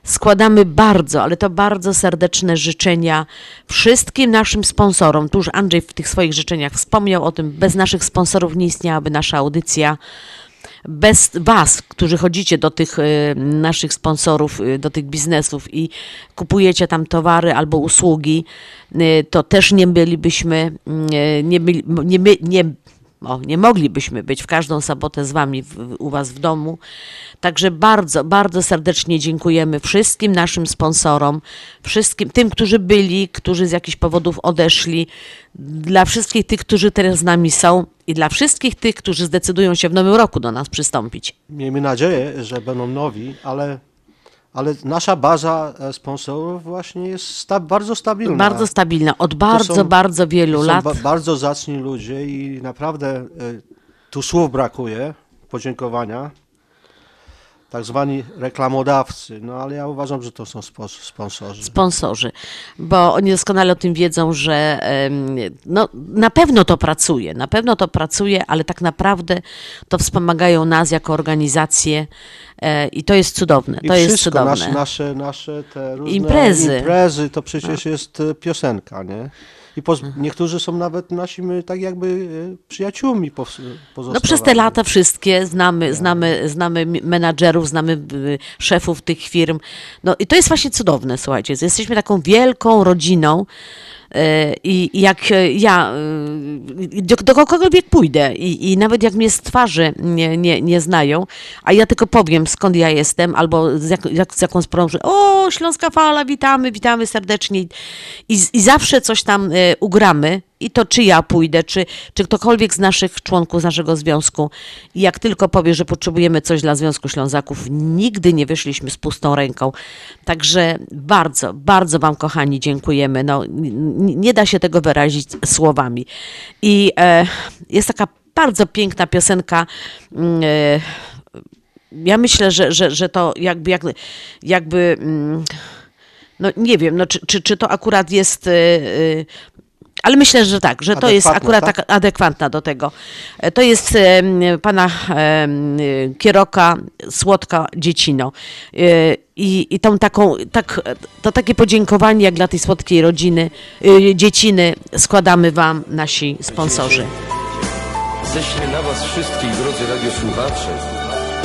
składamy bardzo, ale to bardzo serdeczne życzenia wszystkim naszym sponsorom. Tu już Andrzej w tych swoich życzeniach wspomniał o tym, bez naszych sponsorów nie istniałaby nasza audycja. Bez Was, którzy chodzicie do tych e, naszych sponsorów, e, do tych biznesów i kupujecie tam towary albo usługi, to też nie bylibyśmy, mm, nie, byli, nie, nie o, nie moglibyśmy być w każdą sobotę z Wami w- u Was w domu. Także bardzo, bardzo serdecznie dziękujemy wszystkim naszym sponsorom, wszystkim tym, którzy byli, którzy z jakichś powodów odeszli, dla wszystkich tych, którzy teraz z nami są i dla wszystkich tych, którzy zdecydują się w nowym roku do nas przystąpić. Miejmy nadzieję, że będą nowi, ale, ale nasza baza e, sponsorów właśnie jest sta, bardzo stabilna. Bardzo stabilna, od bardzo, są- bardzo wielu lat. Ba, bardzo zacni ludzie i naprawdę e, tu słów brakuje, podziękowania. Tak zwani reklamodawcy, no ale ja uważam, że to są sponsorzy. sponsorzy, bo oni doskonale o tym wiedzą, że no, na pewno to pracuje, na pewno to pracuje, ale tak naprawdę to wspomagają nas jako organizację e, i to jest cudowne. I to jest cudowne. nasze, nasze, nasze te różne Imprezy. imprezy to przecież jest e, piosenka, nie? I poz, niektórzy są nawet naszymi tak jakby e, przyjaciółmi pos, No pozostałymi. przez te lata wszystkie znamy, znamy, znamy menadżerów, znamy szefów tych firm. No i to jest właśnie cudowne, słuchajcie. Jesteśmy taką wielką rodziną. I jak y, ja y, do, do kogokolwiek pójdę i, i nawet jak mnie z twarzy nie, nie, nie znają, a ja tylko powiem skąd ja jestem, albo z, jak, jak, z jaką sprawą, że o, Śląska Fala, witamy, witamy serdecznie. I, i zawsze coś tam y, ugramy i to czy ja pójdę, czy, czy ktokolwiek z naszych członków, z naszego związku jak tylko powie, że potrzebujemy coś dla Związku Ślązaków, nigdy nie wyszliśmy z pustą ręką. Także bardzo, bardzo Wam kochani dziękujemy. No, nie da się tego wyrazić słowami. I e, jest taka bardzo piękna piosenka mm, e, ja myślę, że, że, że to jakby, jakby, jakby mm, no nie wiem, no czy, czy, czy to akurat jest, y, y, ale myślę, że tak, że to jest akurat tak? adekwatna do tego. E, To jest em, pana y, Kieroka Słodka Dziecino. I, I tą taką, tak, to takie podziękowanie jak dla tej słodkiej rodziny, dzieciny składamy wam nasi sponsorzy. ześlę na was wszystkich, drodzy radiosłuchacze,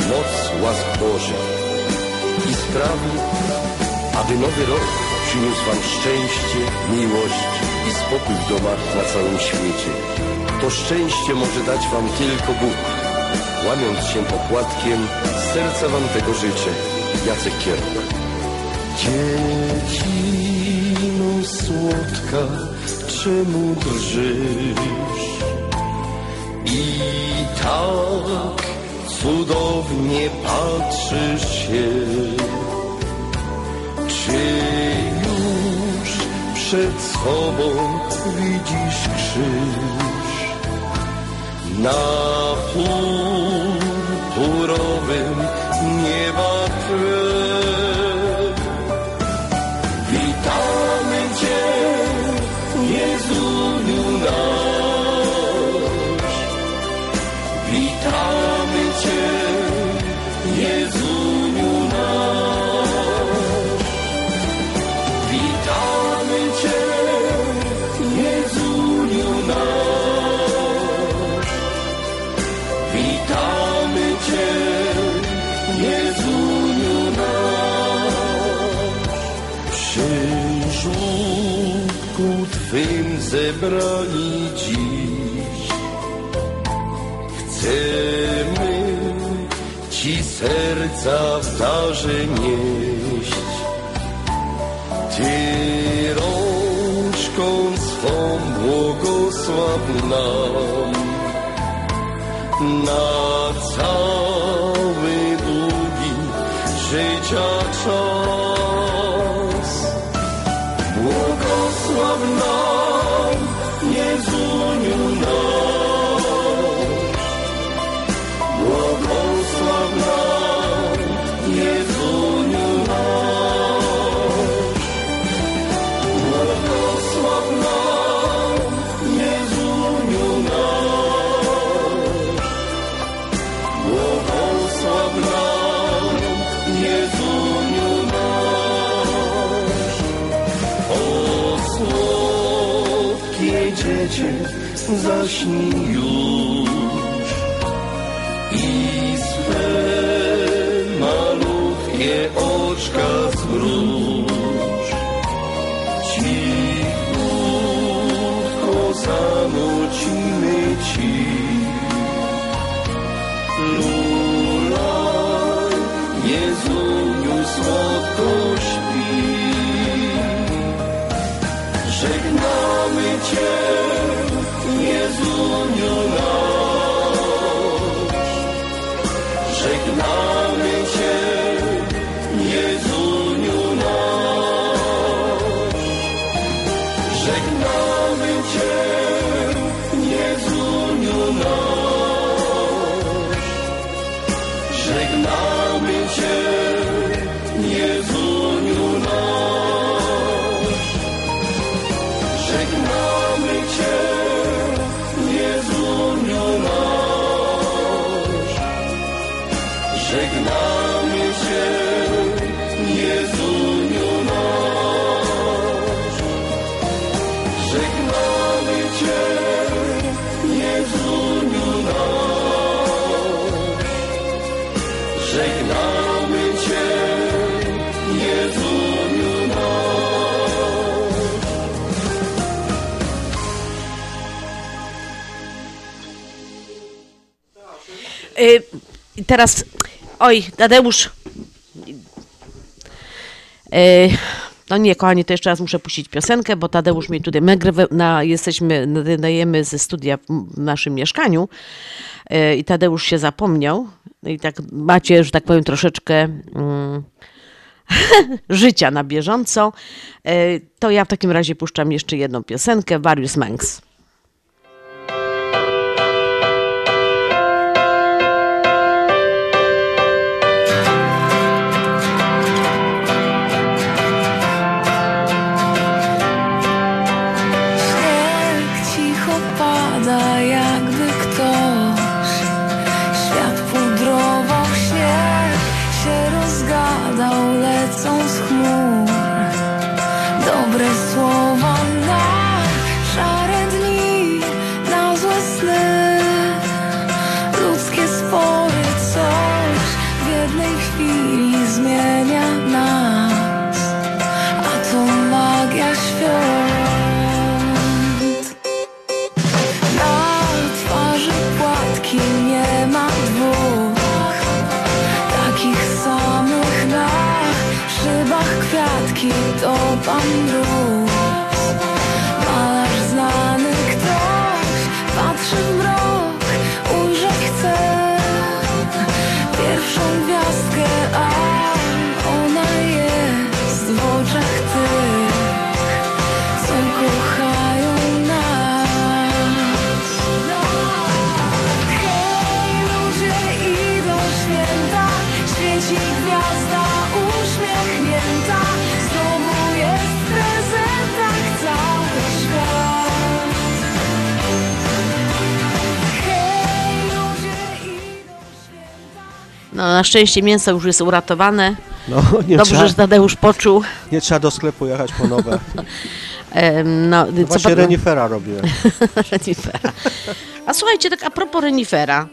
moc łask Bożych i sprawi, aby nowy rok przyniósł wam szczęście, miłość i spokój w domach na całym świecie. To szczęście może dać wam tylko Bóg. Łamiąc się pokładkiem, serca wam tego życzę. Jacek Kierok. Dziecino słodka, czemu drżysz? I tak cudownie patrzysz się, czy przed sobą widzisz krzyż. Na purpurowym Zebrani dziś Chcemy Ci serca w darze nieść. Ty rączką swą błogosław nam na cały zaśnij. już on your teraz, oj, Tadeusz. Y, no nie, kochani, to jeszcze raz muszę puścić piosenkę, bo Tadeusz mi tutaj, my na, jesteśmy, nadajemy ze studia w naszym mieszkaniu y, i Tadeusz się zapomniał. No I tak macie, że tak powiem, troszeczkę mm, życia na bieżąco. Y, to ja w takim razie puszczam jeszcze jedną piosenkę, Various Manx. window. Na szczęście mięso już jest uratowane. No, nie Dobrze, trzeba- że Tadeusz poczuł. Nie trzeba do sklepu jechać po nowe. No, No właśnie pa- renifera robiłem. renifera. A słuchajcie, tak a propos renifera.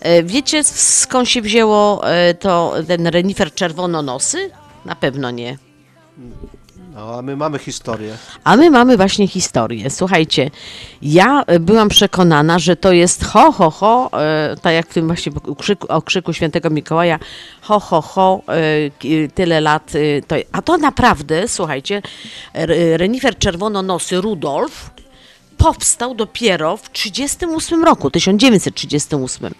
E, Wiecie skąd się wzięło e, to, ten renifer czerwononosy? Na pewno nie. No, a my mamy historię. A my mamy właśnie historię. Słuchajcie, ja e, byłam przekonana, że to jest ho, ho, ho, e, tak jak w tym właśnie okrzyku, okrzyku świętego Mikołaja, ho, ho, ho, e, tyle lat. e, To, a to naprawdę, słuchajcie, r- renifer czerwononosy Rudolf powstał dopiero w 1938 roku, 1938.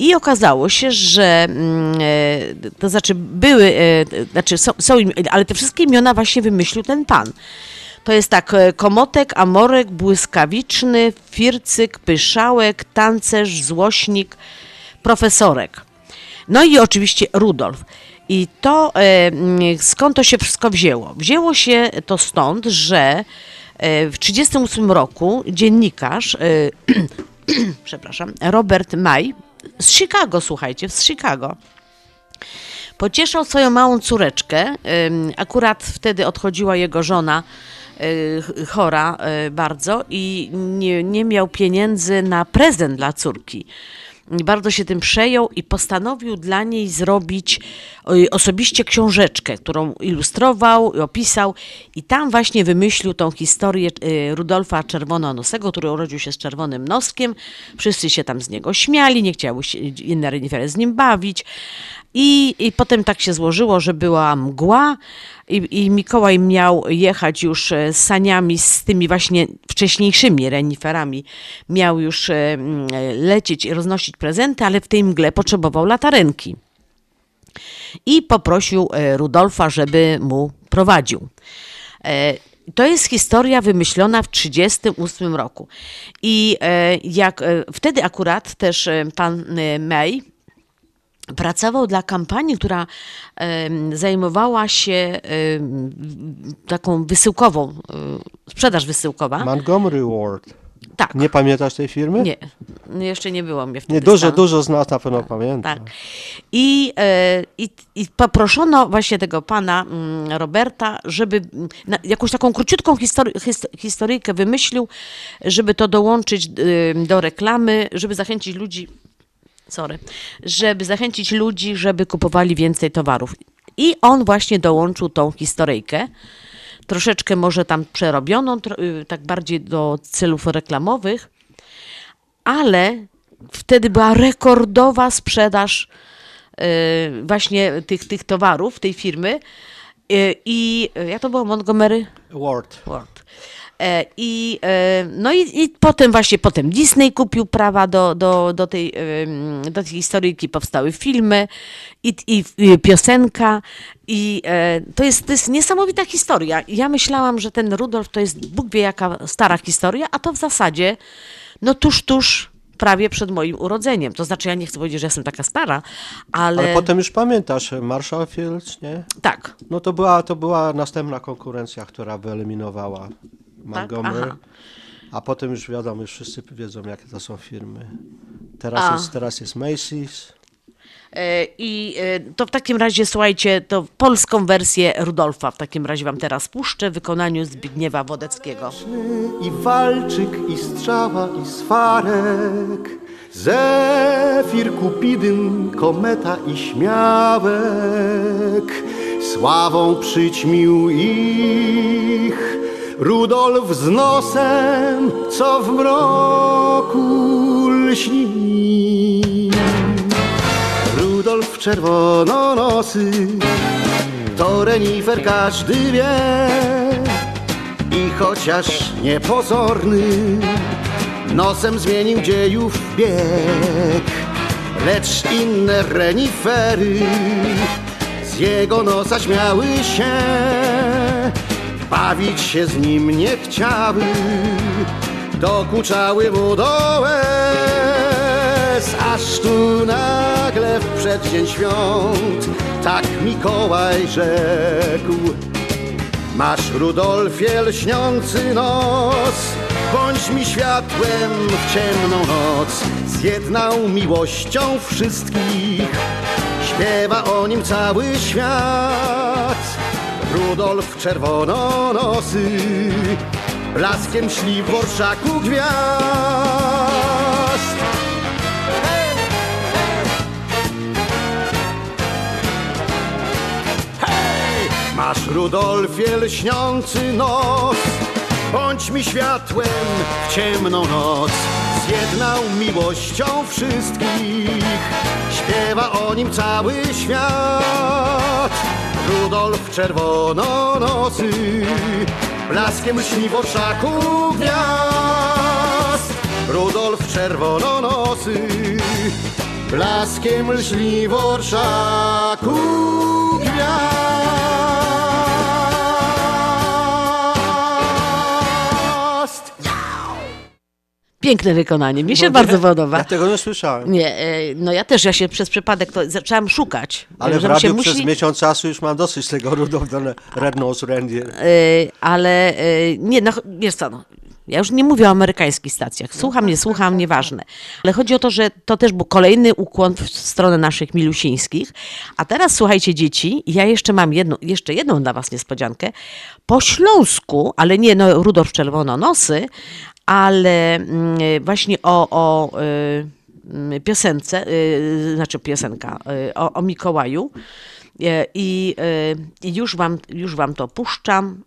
I okazało się, że mm, e, to znaczy były, e, znaczy są, są, ale te wszystkie imiona właśnie wymyślił ten pan. To jest tak e, komotek, amorek, błyskawiczny, fircyk, pyszałek, tancerz, złośnik, profesorek. No i oczywiście Rudolf. I to mm, skąd to się wszystko wzięło? Wzięło się to stąd, że w 1938 roku dziennikarz, przepraszam, Robert May z Chicago, słuchajcie, z Chicago, pocieszał swoją małą córeczkę. Akurat wtedy odchodziła jego żona y, ch- chora y, bardzo i nie, nie miał pieniędzy na prezent dla córki. Bardzo się tym przejął i postanowił dla niej zrobić osobiście książeczkę, którą ilustrował i opisał i tam właśnie wymyślił tą historię y, Rudolfa Czerwononosego, który urodził się z czerwonym noskiem. Wszyscy się tam z niego śmiali, nie chciały się inne renifery z nim bawić. I, I potem tak się złożyło, że była mgła i, i Mikołaj miał jechać już e, saniami z tymi właśnie wcześniejszymi reniferami. Miał już e, lecieć i roznosić prezenty, ale w tej mgle potrzebował latarenki. I poprosił e, Rudolfa, żeby mu prowadził. To jest historia wymyślona w 1938 roku. I jak wtedy akurat też pan May pracował dla kampanii, która zajmowała się taką wysyłkową, e, sprzedaż wysyłkowa. Montgomery Ward. Tak. Nie pamiętasz tej firmy? Nie, jeszcze nie było mnie wtedy. Nie, dużo, tam. dużo z nas na pewno pamięta. Tak. I, e, i, I poproszono właśnie tego pana mm, Roberta, żeby na, jakąś taką króciutką histori his, historyjkę wymyślił, żeby to dołączyć y, do reklamy, żeby zachęcić ludzi, sorry, żeby zachęcić ludzi, żeby kupowali więcej towarów. I on właśnie dołączył tą historyjkę, troszeczkę może tam przerobioną, y, tak bardziej do celów reklamowych, ale wtedy była rekordowa sprzedaż y, właśnie tych, tych towarów tej firmy. Y, I jak to było? Montgomery? Ward. Ward. E, I, e, no i, i potem właśnie potem Disney kupił prawa do, do, do, tej, do tej historyjki, powstały filmy i, i, i piosenka i e, to, jest, to jest niesamowita historia. Ja myślałam, że ten Rudolf to jest Bóg wie jaka stara historia, a to w zasadzie no tuż, tuż prawie przed moim urodzeniem. To znaczy ja nie chcę powiedzieć, że jestem taka stara, ale... Ale potem już pamiętasz, Marshall Fields, nie? Tak. No to była, to była następna konkurencja, która wyeliminowała Montgomery. aha. A potem już wiadomo, już wszyscy wiedzą, jakie to są firmy. Teraz, A. jest, teraz jest Macy's. E, I e, to w takim razie, słuchajcie, to polską wersję Rudolfa w takim razie wam teraz puszczę w wykonaniu Zbigniewa Wodeckiego. i walczyk, i strzała, i swarek. Zefir, Kupidyn, kometa i śmiałek. Sławą przyćmił ich Rudolf z nosem, co w mroku lśni. Rudolf czerwononosy, to renifer każdy wie. I chociaż niepozorny, nosem zmienił dziejów bieg. Lecz inne renifery z jego nosa śmiały się, bawić się z nim nie chciały, dokuczały mu do łez. Aż tu nagle w przeddzień świąt, tak Mikołaj rzekł. Masz Rudolfie lśniący nos, bądź mi światłem w ciemną noc. Zjednał miłością wszystkich, śpiewa o nim cały świat. Rudolf czerwononosy, blaskiem szli w orszaku gwiazd. Masz Rudolfie lśniący nos, bądź mi światłem w ciemną noc. Zjednał miłością wszystkich, śpiewa o nim cały świat. Rudolf czerwononosy, blaskiem lśni w orszaku gwiazd. Rudolf czerwononosy, blaskiem lśni w orszaku gwiazd. Piękne wykonanie, mnie się No, bardzo podoba. Ja tego nie słyszałem. Nie, e, no ja też, ja się przez przypadek to zaczęłam szukać. Ale w radiu się przez musi- miesiąc czasu już mam dosyć tego Rudolf Red-Nosed Reindeer. E, ale e, nie, no wiesz co, no, ja już nie mówię o amerykańskich stacjach. Słucham, nie słucham, nieważne. Ale chodzi o to, że to też był kolejny ukłon w stronę naszych milusińskich. A teraz słuchajcie dzieci, ja jeszcze mam jedną, jeszcze jedną dla was niespodziankę. Po śląsku, ale nie no, Rudolf Czerwononosy, ale mm, właśnie o, o y, mm, piosence, y, znaczy piosenka, y, o, o Mikołaju, I, i już, wam, już wam to puszczam.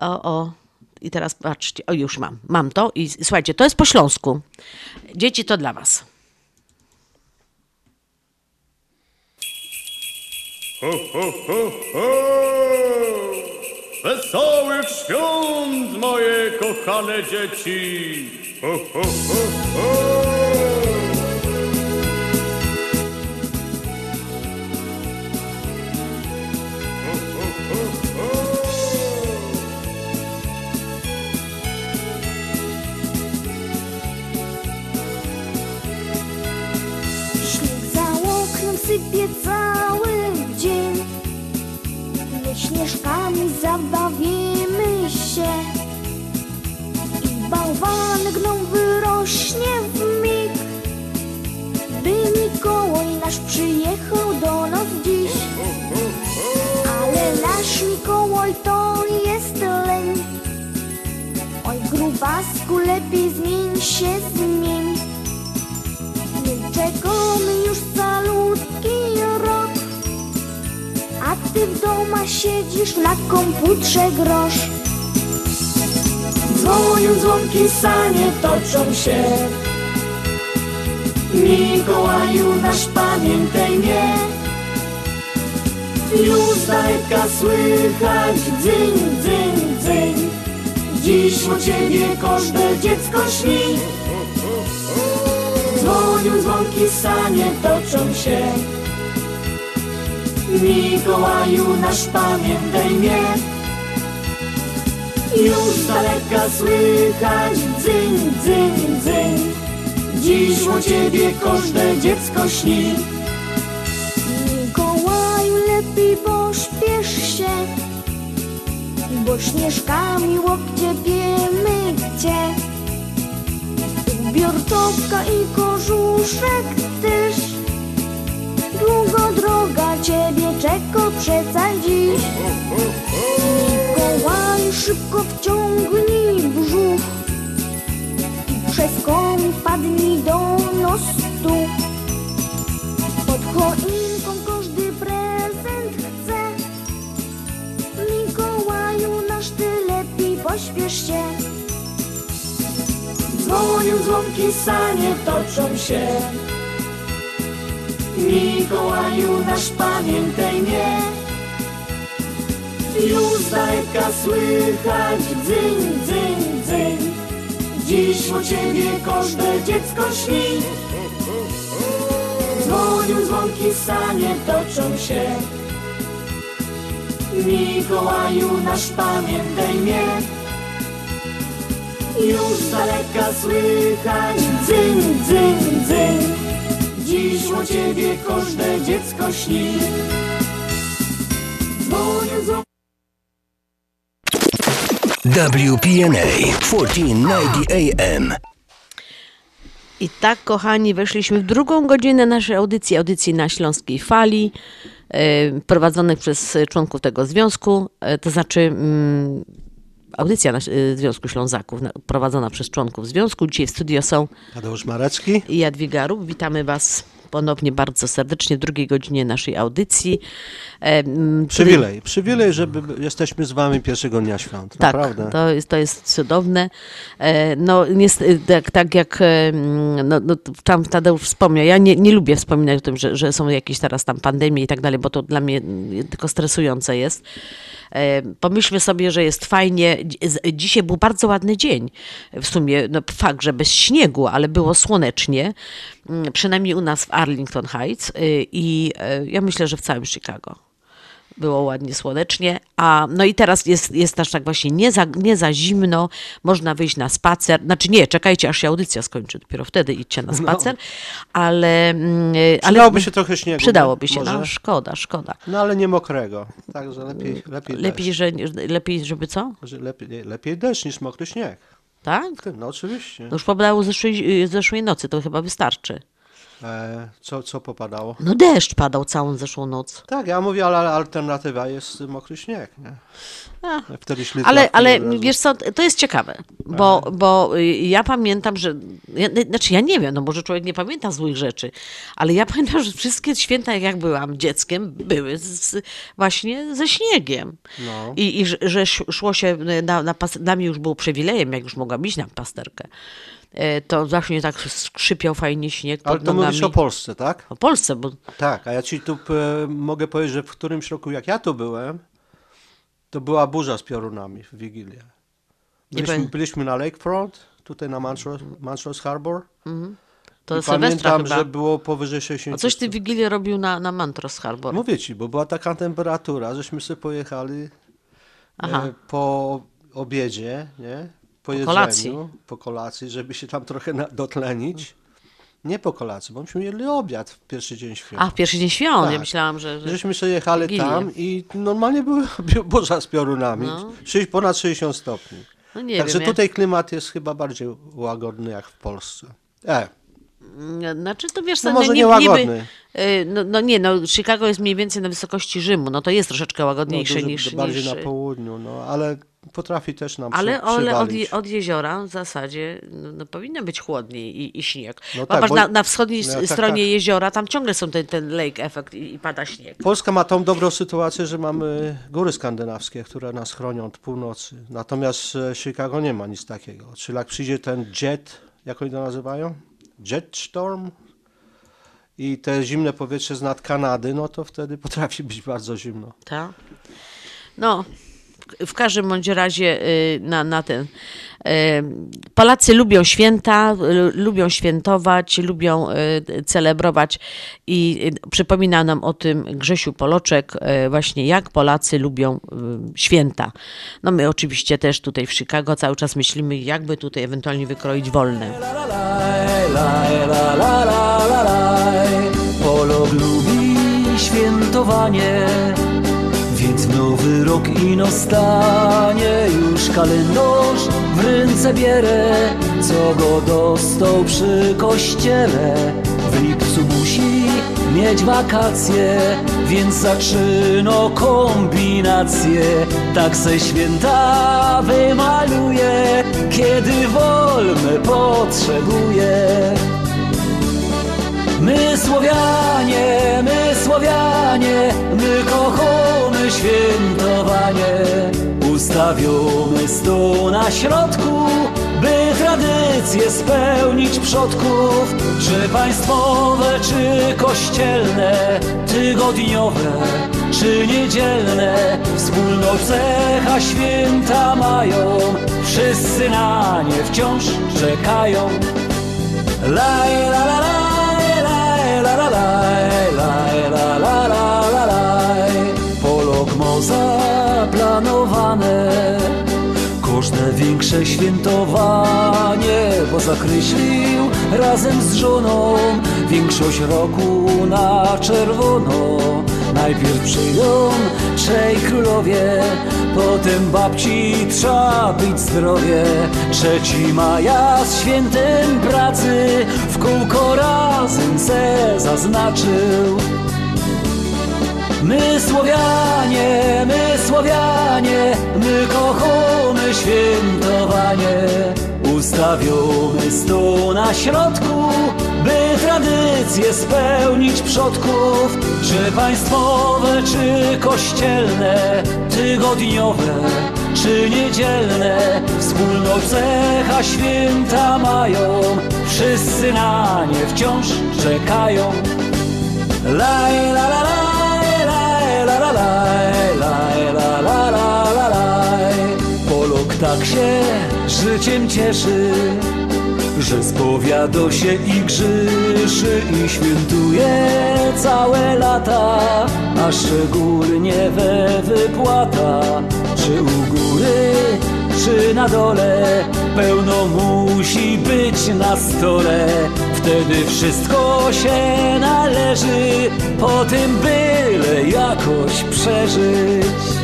O, o. I teraz patrzcie, o już mam, mam to i słuchajcie, to jest po śląsku. Dzieci, to dla was. Ho, ho, ho, ho! Wesołych świąt, moje kochane dzieci! Ho, ho, ho, ho! Się, zmień. My czekamy już calutki rok. A ty w doma siedzisz na komputrze grosz. Dzwonią dzwonki, sanie toczą się. Mikołaju nasz pamiętaj mnie. Już z słychać dzyń, dzyń, dzyń Dziś o ciebie każde dziecko śni. Dzwonią dzwonki, sanie toczą się. Mikołaju nasz pamiętaj mnie. Już z daleka słychać dzyń, dzyń, dzyń Dziś o ciebie każde dziecko śni Śnieżkami łokciepiemy cię Biortowka i kożuszek też. Długo droga ciebie czeka przeca dziś. Mikołaj szybko wciągnij brzuch. I przez koń padnij do Pod pośpiesz się. Dzwonią dzwonki, sanie toczą się. Mikołaju nasz pamiętaj mnie. Już z słychać dzyń, dzyń, dzyń Dziś o ciebie każde dziecko śni. Dzwonią dzwonki, sanie toczą się. Mikołaju nasz pamiętaj mnie już z daleka słychać dzyń, dzyń, dzyń Dziś o ciebie każde dziecko śni. Dzwonię dzwon... WPNA 1490 AM. I tak, kochani, weszliśmy w drugą godzinę naszej audycji, audycji na Śląskiej Fali, e, prowadzonych przez członków tego związku, e, to znaczy mm, audycja na e, Związku Ślązaków, na- prowadzona przez członków związku. Dzisiaj w studio są Tadeusz Marecki. i Jadwiga Rób. Witamy Was ponownie bardzo serdecznie w drugiej godzinie naszej audycji. E, Przywilej, przywilej, że by- jesteśmy z wami pierwszego dnia świąt. Tak, Naprawdę. to jest, to jest cudowne. E, No, niestety, tak, tak jak e, no, no, tam Tadeusz wspomniał, ja nie, nie lubię wspominać o tym, że, że są jakieś teraz tam pandemie i tak dalej, bo to dla mnie tylko stresujące jest. Pomyślmy sobie, że jest fajnie. Dzisiaj był bardzo ładny dzień. W sumie, no fakt, że bez śniegu, ale było słonecznie. Mm, Przynajmniej u nas w Arlington Heights. y, I e, ja myślę, że w całym Chicago było ładnie słonecznie, a no i teraz jest, jest też tak właśnie nie za, nie za zimno, można wyjść na spacer, znaczy nie, czekajcie aż się audycja skończy, dopiero wtedy idźcie na spacer, ale... mm, ale Przydałoby się trochę śniegu, Przydałoby się, no szkoda, szkoda. No ale nie mokrego. Także lepiej, lepiej, Lepiej, że, lepiej żeby co? Że lepiej, lepiej deszcz niż mokry śnieg. Tak? No oczywiście. No już pobrało zeszłej, zeszłej nocy, to chyba wystarczy. E, co, co popadało? No deszcz padał całą zeszłą noc. Tak, ja mówię, ale alternatywa jest mokry śnieg, nie? Wtedy Ale, ale od razu. wiesz co, to jest ciekawe, bo, bo y, ja pamiętam, że, ja, znaczy ja nie wiem, no może człowiek nie pamięta złych rzeczy, ale ja pamiętam, że wszystkie święta, jak byłam dzieckiem, były z, właśnie ze śniegiem. No. I, i że- że sz- szło się, na, na pas, dla mnie już było przywilejem, jak już mogłam iść na pasterkę. E, To właśnie tak skrzypiał fajnie śnieg Ale to nogami. mówisz o Polsce, tak? O Polsce, bo Tak, a ja ci tu e, mogę powiedzieć, że w którymś roku, jak ja tu byłem, to była burza z piorunami w Wigilię. Byliśmy, byliśmy na Lakefront, tutaj na Montrose, Montrose Harbor. Mhm. To I Sylwestra pamiętam, chyba. że było powyżej 60 A coś ty Wigilię robił na, na Mantros Harbor? Mówię ci, bo była taka temperatura, żeśmy sobie pojechali Aha. e, po obiedzie, nie? Po, jedzeniu, kolacji. po kolacji, żeby się tam trochę na, dotlenić. Nie po kolacji, bo myśmy jedli obiad w pierwszy dzień świąt. A, w pierwszy dzień świąt, ja Tak. myślałam, że... że... Żeśmy sobie jechali Wigilię. tam i normalnie były burza z piorunami. No. Ponad 60 stopni. No nie Także wiem, ja- tutaj klimat jest chyba bardziej łagodny jak w Polsce. E, Znaczy, to wiesz, No co, może nie, łagodny. y, No, no nie, no Chicago jest mniej więcej na wysokości Rzymu, no to jest troszeczkę no, łagodniejsze dużo niż... bardziej niż na południu, no ale potrafi też nam ale, przy, ale od, od jeziora w zasadzie no, no, powinno być chłodniej i, i śnieg. No tak, bo- na, na wschodniej no, tak, stronie tak. jeziora, tam ciągle są ten, ten lake efekt i, i pada śnieg. Polska ma tą dobrą sytuację, że mamy góry skandynawskie, które nas chronią od północy. Natomiast e, Chicago nie ma nic takiego. Czyli jak przyjdzie ten jet, jak oni to nazywają? Jet storm? I te zimne powietrze z nad Kanady, no to wtedy potrafi być bardzo zimno. Tak. No, w- każdym bądź razie y, na, na ten. y, Polacy lubią święta, y, lubią świętować, lubią celebrować i przypomina nam o tym Grzesiu Poloczek, właśnie jak Polacy lubią święta. No my oczywiście też tutaj w Chicago cały czas myślimy, jakby tutaj ewentualnie wykroić wolne. Polog lubi świętowanie, nowy rok ino stanie. Już kalendarz w ręce bierę, co go dostał przy kościele. W lipcu musi mieć wakacje, więc zaczyno kombinacje. Tak se święta wymaluje, kiedy wolne potrzebuje. My Słowianie, my Słowianie, my kochamy świętowanie. Ustawiamy stół na środku, by tradycje spełnić przodków. Czy państwowe, czy kościelne, tygodniowe, czy niedzielne, wspólną cecha święta mają. Wszyscy na nie wciąż czekają. Laj, la, la, laj, większe świętowanie Bo zakreślił razem z żoną Większość roku na czerwono. Najpierw przyjdą trzej królowie Potem babci trzeba być zdrowie. Trzeci maja z świętem pracy W kółko razem se zaznaczył My Słowianie, my Słowianie, my kochamy świętowanie. Ustawiamy stół na środku, by tradycje spełnić przodków. Czy państwowe, czy kościelne, tygodniowe, czy niedzielne, wspólną cecha święta mają. Wszyscy na nie wciąż czekają. Laj, la, la, laj, tak się życiem cieszy, że spowiada się i grzyszy i świętuje całe lata, a szczególnie we wypłata, czy u góry, czy na dole, pełno musi być na stole. Wtedy wszystko się należy, po tym byle jakoś przeżyć.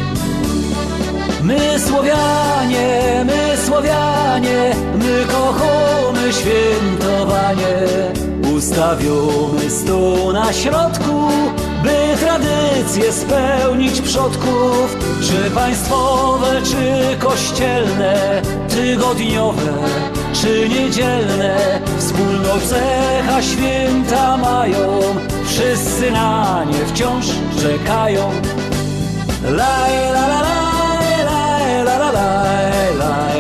My Słowianie, my Słowianie, my kochamy świętowanie. Ustawimy stół na środku, by tradycję spełnić przodków. Czy państwowe, czy kościelne, tygodniowe, czy niedzielne, wspólną cecha święta mają. Wszyscy na nie wciąż czekają. Laj, la, la, laj, la,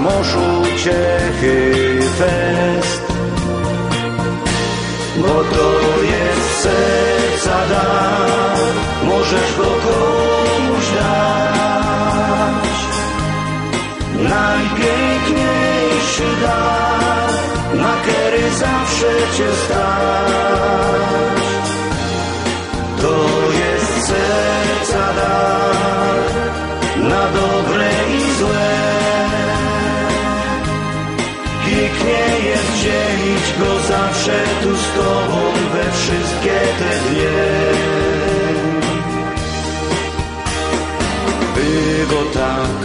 mąż uciechy fest. Bo to jest serca dar, możesz go komuś dać. Najpiękniejszy dar, na kery zawsze cię stać. Go zawsze tu z tobą we wszystkie te dnie. Było tak,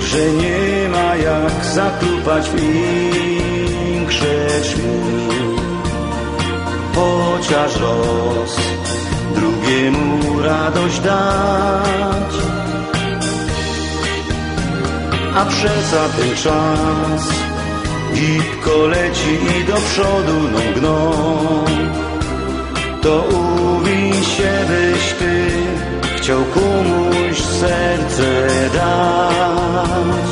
że nie ma jak zaklupać większe drzwi. Chociaż los drugiemu radość dać. A przez ten czas Gipko leci i do przodu no. Gną To uwiń się byś ty Chciał komuś serce dać.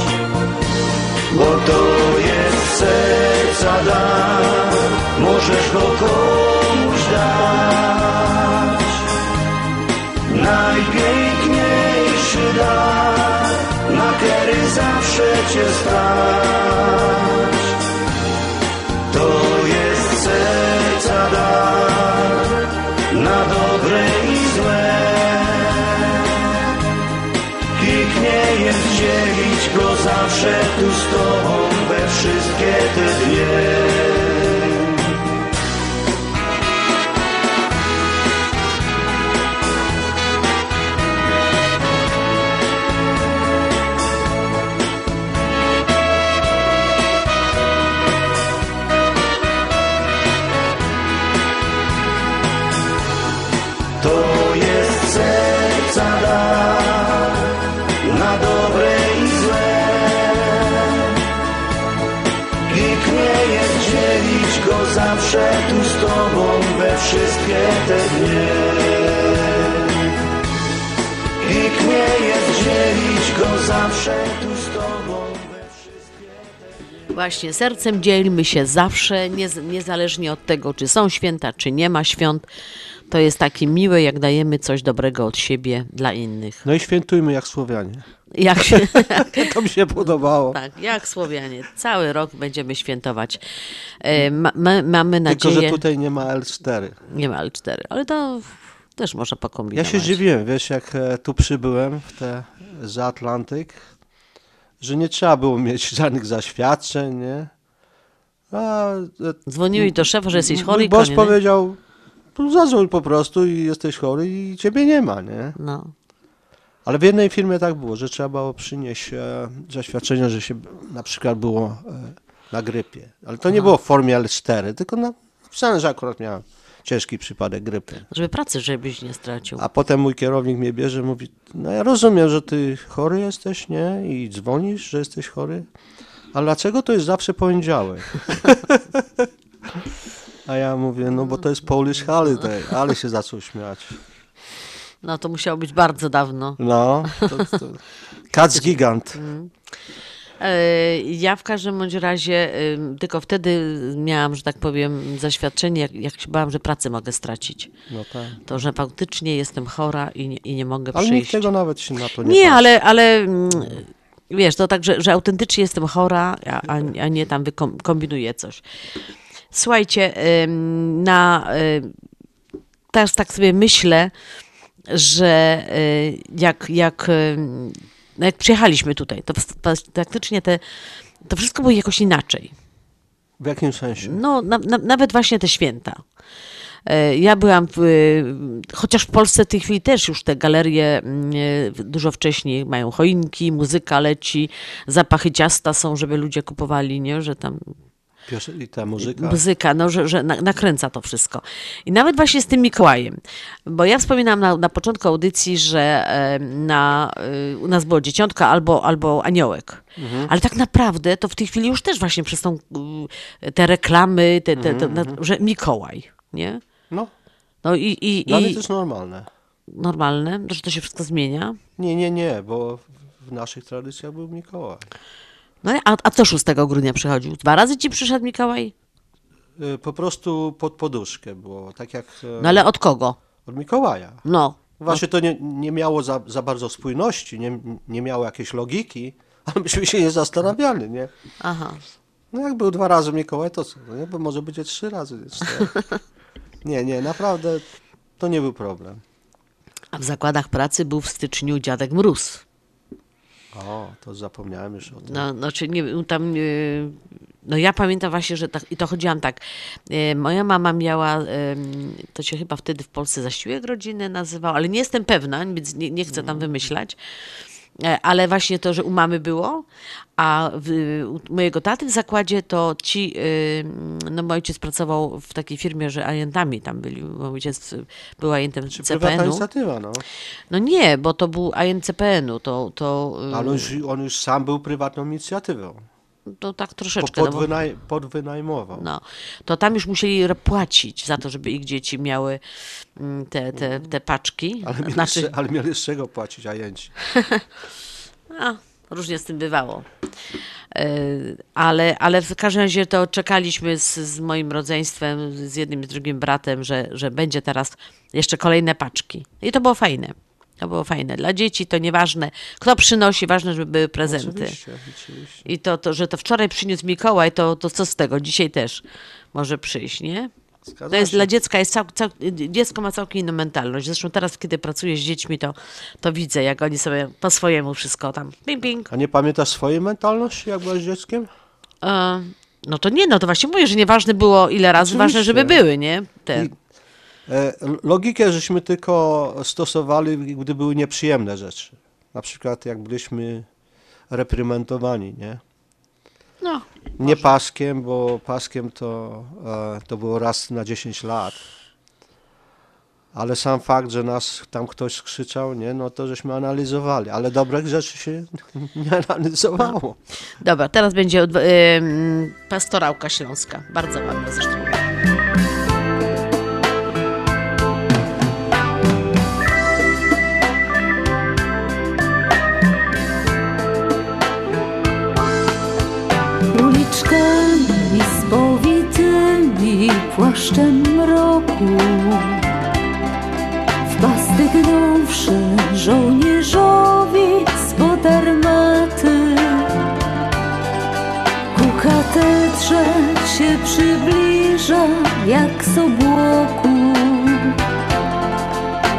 Bo to jest serca dar Możesz go komuś dać. Najpiękniejszy dar Na kery zawsze cię stać zawsze tu z tobą We wszystkie te dnie wszystkie te dnie. Pięknie jest dzielić go zawsze tu z tobą. Właśnie, sercem dzielmy się zawsze, niez, niezależnie od tego, czy są święta, czy nie ma świąt. To jest takie miłe, jak dajemy coś dobrego od siebie dla innych. No i świętujmy jak Słowianie. Jak się, to mi się podobało. tak, jak Słowianie. Cały rok będziemy świętować. E, ma, ma, mamy nadzieję... Tylko, że tutaj nie ma L4. Nie ma L4, ale to też można Ja pokombinować. się zdziwiłem, wiesz, jak e, tu przybyłem w te, za Atlantyk, że nie trzeba było mieć żadnych zaświadczeń, nie? A, e, Dzwoniłeś do szefa, że jesteś chory nie? powiedział, "No zadzwoń po prostu i jesteś chory i ciebie nie ma, nie? No. Ale w jednej firmie tak było, że trzeba było przynieść e, zaświadczenie, że się na przykład było e, na grypie. Ale to nie Aha. było w formie L4, tylko na, napisane, że akurat miałem. ciężki przypadek grypy. Żeby pracy żebyś nie stracił. A potem mój kierownik mnie bierze, mówi, no ja rozumiem, że ty chory jesteś, nie? I dzwonisz, że jesteś chory. A dlaczego to jest zawsze poniedziałek? A ja mówię, no bo to jest Polish holiday, ale się zaczął śmiać. No to musiało być bardzo dawno. No, to, to... Kac gigant. Mm. E, Ja w każdym bądź razie tylko wtedy miałam, że tak powiem, zaświadczenie, jak, jak się bałam, że pracę mogę stracić. No tak. To, że faktycznie jestem chora i nie, i nie mogę Ale nikt przyjść. tego nawet się na to nie Nie, ale, ale mm, wiesz, to tak, że, że autentycznie jestem chora, a, a, nie tam kombinuję coś. Słuchajcie, na, ym, teraz tak sobie myślę, że y, jak, jak, no jak przyjechaliśmy tutaj, to praktycznie te, to wszystko było jakoś inaczej. W jakim sensie? No, na, na, nawet właśnie te święta. E, Ja byłam, w, chociaż w Polsce w tej chwili też już te galerie dużo wcześniej mają choinki, muzyka leci, zapachy ciasta są, żeby ludzie kupowali, nie? Że tam I ta muzyka. muzyka, no, że, że na- nakręca to wszystko. I nawet właśnie z tym Mikołajem, bo ja wspominałam na, na początku audycji, że na, e, u nas było dzieciątka albo, albo aniołek. Mhm. Ale tak naprawdę to w tej chwili już też właśnie przez tą, y, te reklamy, te, te, te, Mhm, na- mhm. że Mikołaj, nie? No. No i, i, Dla mnie i to jest normalne. normalne, że to się wszystko zmienia. Nie, nie, nie, bo w naszych tradycjach był Mikołaj. No a, a co 6 grudnia przychodził? Dwa razy ci przyszedł Mikołaj? Y, Po prostu pod poduszkę było, tak jak... e, No ale od kogo? Od Mikołaja. No. Właśnie to nie, nie miało za, za bardzo spójności, nie, nie miało jakiejś logiki, ale myśmy się nie zastanawiali, nie? Aha. No jak był dwa razy Mikołaj, to co? No bo może będzie trzy razy. Nie, nie, naprawdę to nie był problem. A w zakładach pracy był w styczniu dziadek Mróz. O, to zapomniałem już o tym. No, znaczy nie, tam, y, no ja pamiętam właśnie, że tak, i to chodziłam tak, y, moja mama miała, to się chyba wtedy w Polsce zasiłek rodzinny nazywał, ale nie jestem pewna, więc nie, nie chcę tam wymyślać, E, ale właśnie to, że u mamy było, a w, u mojego taty w zakładzie to ci, y, no mój ojciec pracował w takiej firmie, że agentami tam byli, mój ojciec był agentem Czy CPN-u. inicjatywa, no. No nie, bo to był agent CPN-u, to, to, y, Ale on już, on już sam był prywatną inicjatywą. To tak troszeczkę. no bo- podwynaj, podwynajmował. No, to tam już musieli płacić za to, żeby ich dzieci miały mm, te, te, te paczki. Ale mieli, Znaczy, z, ale mieli z czego płacić ajenci. a, różnie z tym bywało. E, Ale, ale w każdym razie to czekaliśmy z, z moim rodzeństwem, z jednym i z drugim bratem, że, że będzie teraz jeszcze kolejne paczki. I to było fajne. To było fajne. Dla dzieci to nieważne, kto przynosi, ważne, żeby były prezenty. Oczywiście, oczywiście. I to, to, że to wczoraj przyniósł Mikołaj, to, to co z tego? Dzisiaj też może przyjść, nie? Zgadza To jest się. dla dziecka, jest cał, cał, dziecko ma całkiem inną mentalność. Zresztą teraz, kiedy pracuję z dziećmi, to, to widzę, jak oni sobie po swojemu wszystko tam ping, ping. A nie pamiętasz swojej mentalności, jak byłeś dzieckiem? E, no to nie, no to właśnie mówię, że nieważne było ile razy, Oczywiście. ważne, żeby były, nie? Te. I, logikę żeśmy tylko stosowali, gdy były nieprzyjemne rzeczy. Na przykład jak byliśmy reprymendowani, nie? No, Nie paskiem, bo paskiem to, e, to było raz na 10 lat. Ale sam fakt, że nas tam ktoś skrzyczał, nie, no to żeśmy analizowali. Ale dobrych rzeczy się nie analizowało. Dobra, teraz będzie odw- ym, pastorałka śląska. Bardzo ładna zresztą. Płaszczem mroku. W pasty gnąwszy żołnierzowi spod armaty Ku katedrze się przybliża jak z obłoku.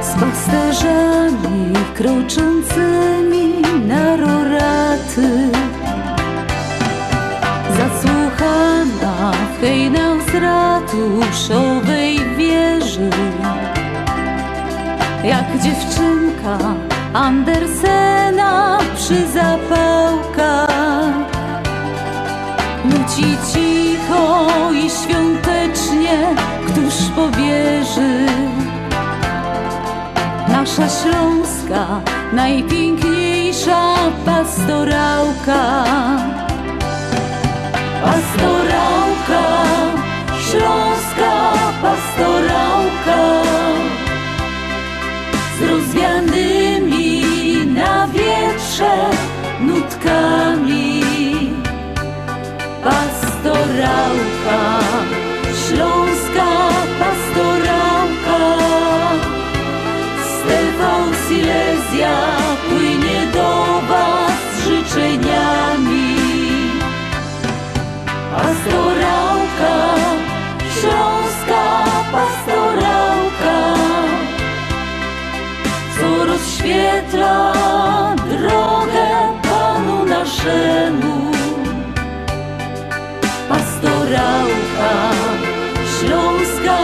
Z pasterzami kroczącymi na roraty. Zasłuchana w hejnał z ratuszowej wieży. Jak dziewczynka Andersena przy zapałkach. Nuci cicho i świątecznie Któż powierzy? Nasza Śląska Najpiękniejsza pastorałka Pastorałka pastorałka z rozwianymi na wietrze nutkami. Pastorałka, naszemu. Pastorałka, śląska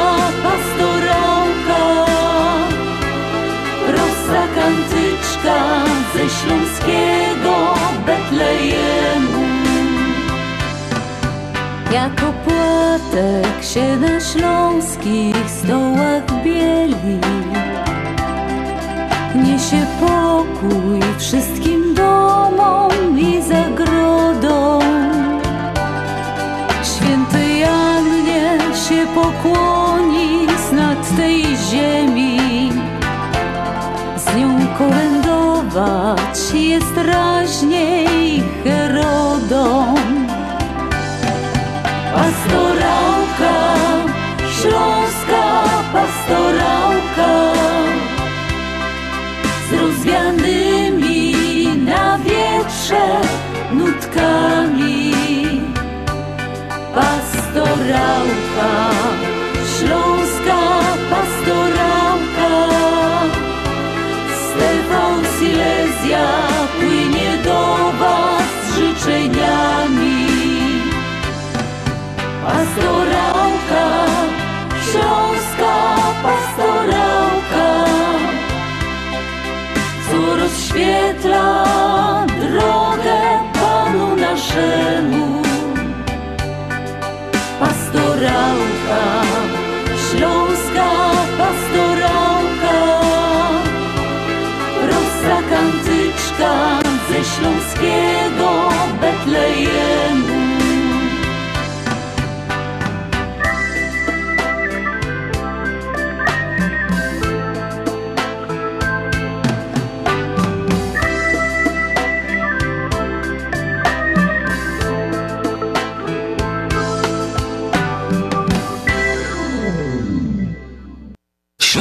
pastorałka, rosa kantyczka ze śląskiego Betlejemu. Jako płatek się na śląskich stołach bieli Niesie pokój wszystkim domom i zagrodom Święty Janie się pokłoni z nad tej ziemi. Z nią kolędować jest raźniej Herodom Pastorałka, śląska pastorałka Pastorałka, śląska pastorałka, Stefan Silesia płynie do Was z życzeniami. Pastorałka, śląska pastorałka, co rozświetla drogę Panu naszemu. Pastorałka, śląska pastorałka, rosa kantyczka ze śląskiego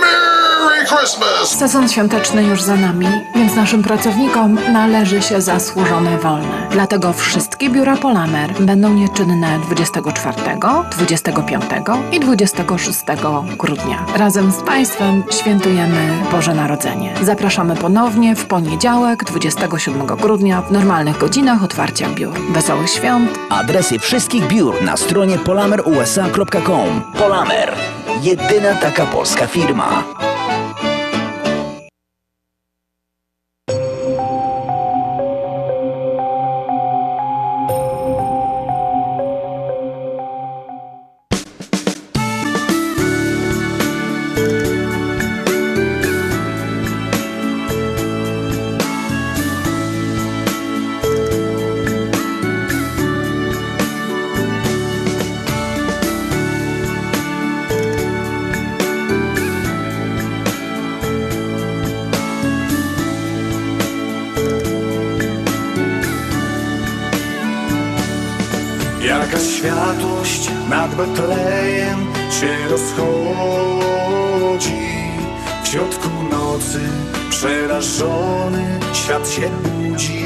Merry Christmas! Sezon świąteczny już za nami, więc naszym pracownikom należy się zasłużone wolne. Dlatego wszystkie biura Polamer będą nieczynne 24, 25 i 26 grudnia. Razem z Państwem świętujemy Boże Narodzenie. Zapraszamy ponownie w poniedziałek 27 grudnia w normalnych godzinach otwarcia biur. Wesołych świąt! Adresy wszystkich biur na stronie polamerusa.com. Polamer. Jedyna taka polska firma. Nad Betlejem się rozchodzi. W środku nocy przerażony świat się budzi.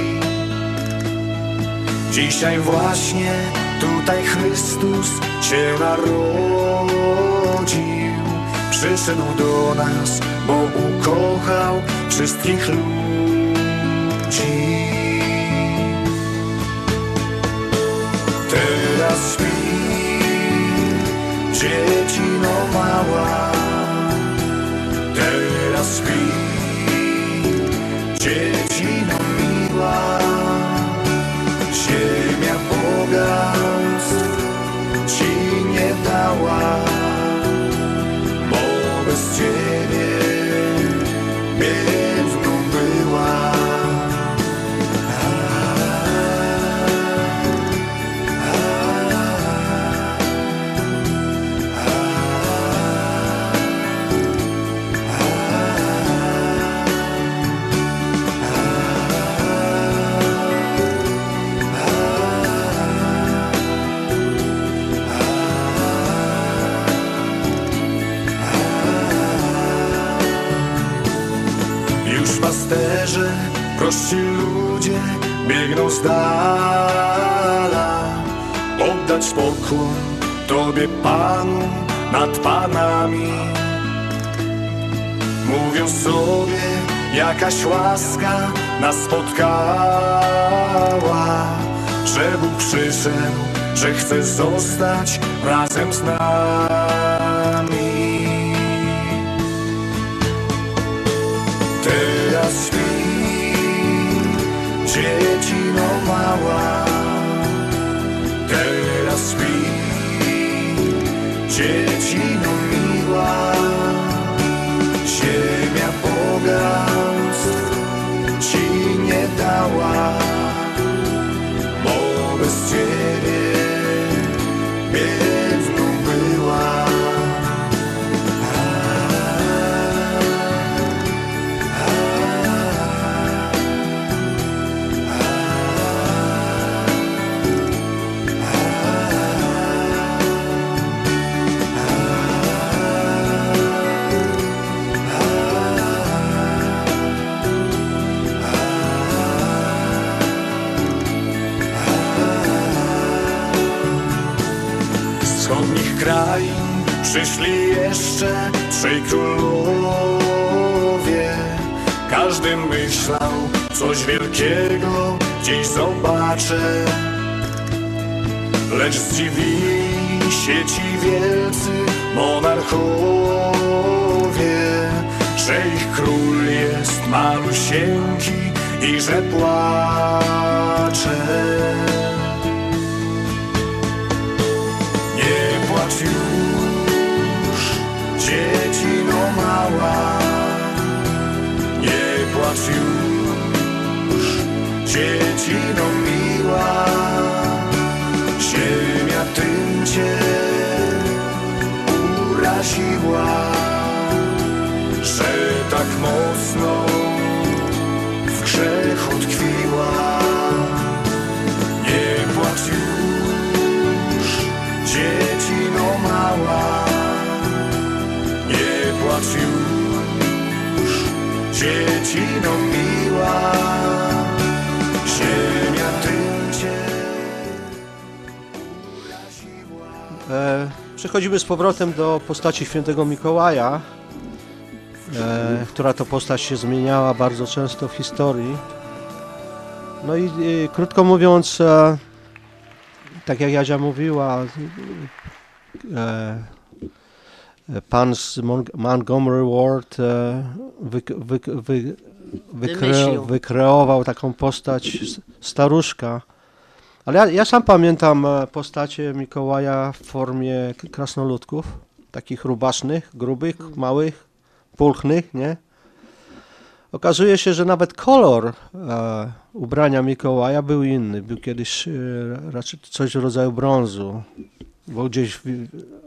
Dzisiaj właśnie tutaj Chrystus się narodził. Przyszedł do nas, bo ukochał wszystkich ludzi. Teraz śpi dziecino mała. Teraz śpi. Dziecino miła biegną z Oddać pokłon Tobie Panu nad Panami. Mówią sobie, jakaś łaska nas spotkała Że Bóg przyszedł, że chce zostać razem z nami przyszli jeszcze trzej królowie. Każdy myślał, coś wielkiego gdzieś zobaczę. Lecz zdziwili się ci wielcy monarchowie, że ich król jest malusieńki i że płacze. Mała, nie płacz już, dziecino miła, ziemia tym cię uraziła, że tak mocno w grzechu tkwiła. Nie płacz już, dziecino płacz już, dziecino miła, ziemia E, przechodzimy z powrotem do postaci świętego Mikołaja, e, która to postać się zmieniała bardzo często w historii. No i, krótko mówiąc, e, tak jak Jadzia mówiła, e, pan z Mon Montgomery Ward e, wy, wy, wy, wykre, wykreował taką postać staruszka. Ale ja, ja sam pamiętam e, postacie Mikołaja w formie krasnoludków, takich rubasznych, grubych, małych, pulchnych, nie? Okazuje się, że nawet kolor e, ubrania Mikołaja był inny. Był kiedyś e, raczej coś w rodzaju brązu, bo gdzieś w,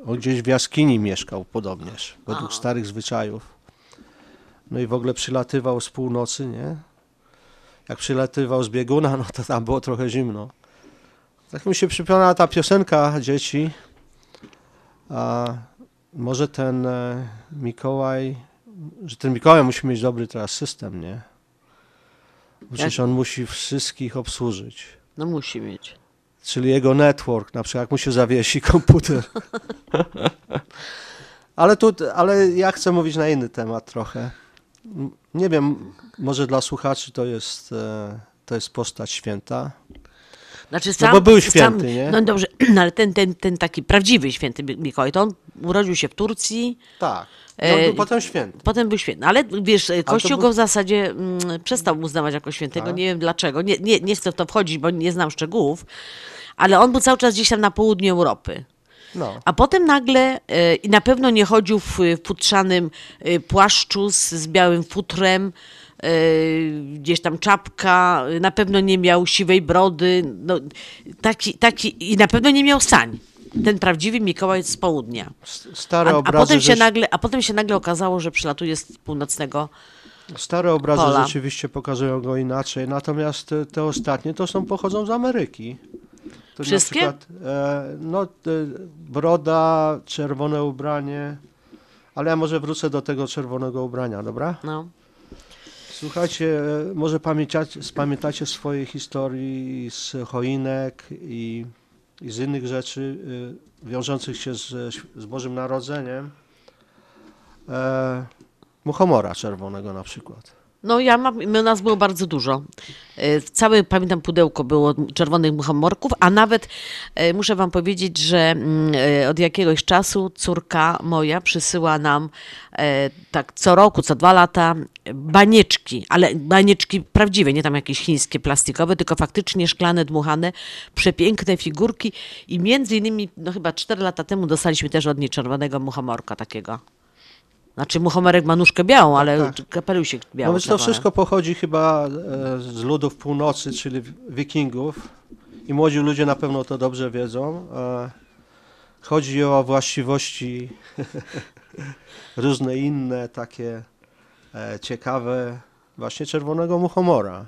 on gdzieś w jaskini mieszkał podobnież, według A. starych zwyczajów. No i w ogóle przylatywał z północy, nie? Jak przylatywał z bieguna, no to tam było trochę zimno. Tak mi się przypomniała ta piosenka dzieci. A może ten e, Mikołaj, że ten Mikołaj musi mieć dobry teraz system, nie? Przecież on musi wszystkich obsłużyć. No musi mieć. Czyli jego network, na przykład jak mu się zawiesi komputer. ale, tu, ale ja chcę mówić na inny temat trochę. Nie wiem, może dla słuchaczy to jest, e, to jest postać święta. Znaczy No sam, bo był sam- święty, nie? No dobrze, no ale ten, ten, ten taki prawdziwy święty Mi- Mikołaj, to on urodził się w Turcji. Tak. E, był potem święty. Potem był święty. Ale wiesz, Kościół był- go w zasadzie mm, przestał uznawać jako świętego. Tak. Nie wiem dlaczego. Nie, nie, nie chcę w to wchodzić, bo nie znam szczegółów. Ale on był cały czas gdzieś tam na południu Europy. No. A potem nagle, e, i na pewno nie chodził w futrzanym e, płaszczu z, z białym futrem, gdzieś tam czapka, e, na pewno nie miał siwej brody, no, taki, taki, i na pewno nie miał sań. Ten prawdziwy Mikołaj z południa. Stare a, a, obrazy potem się rzecz- nagle, a potem się nagle okazało, że przylatuje z północnego Stare obrazy Pola. rzeczywiście pokazują go inaczej, natomiast te, ostatnie to są pochodzą z Ameryki. To Wszystkie? Przykład, e, no, e, broda, czerwone ubranie, ale ja może wrócę do tego czerwonego ubrania, dobra? No. Słuchajcie, e, może pamiętacie, spamiętacie swoje historii z choinek i, i z innych rzeczy e, wiążących się z, z Bożym Narodzeniem. E, muchomora czerwonego na przykład. No ja mam, nas było bardzo dużo. E, Całe, pamiętam, pudełko było czerwonych muchomorków, a nawet e, muszę wam powiedzieć, że mm, e, od jakiegoś czasu córka moja przysyła nam tak co roku, co dwa lata banieczki, ale banieczki prawdziwe, nie tam jakieś chińskie, plastikowe, tylko faktycznie szklane, dmuchane, przepiękne figurki i między innymi, no chyba cztery lata temu dostaliśmy też od niej czerwonego muchomorka takiego. Znaczy muchomorek ma nóżkę białą, ale kapelusik biały. No więc to wszystko pochodzi chyba e, z ludów północy, czyli wikingów. I młodzi ludzie na pewno to dobrze wiedzą. E, Chodzi o właściwości różne inne, takie e, ciekawe, właśnie czerwonego muchomora.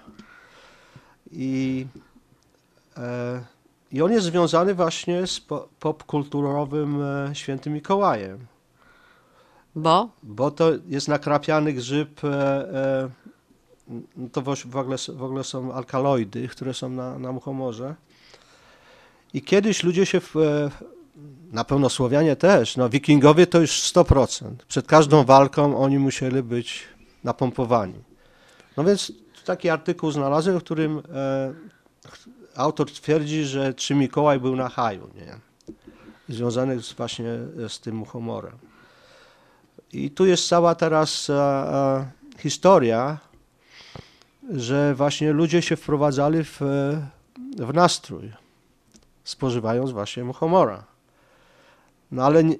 I, I on jest związany właśnie z po, popkulturowym świętym Mikołajem. Bo? Bo to jest nakrapiany grzyb, e, e, to w, ogóle, w ogóle są alkaloidy, które są na, na muchomorze. I kiedyś ludzie się, w, e, na pewno Słowianie też, no wikingowie to już 100%. Przed każdą walką oni musieli być napompowani. No więc taki artykuł znalazłem, w którym e, autor twierdzi, że czy Mikołaj był na haju, nie? Związany właśnie z tym muchomorem. I tu jest cała teraz e, e, historia, że właśnie ludzie się wprowadzali w, w nastrój, spożywając właśnie muchomora. No ale e,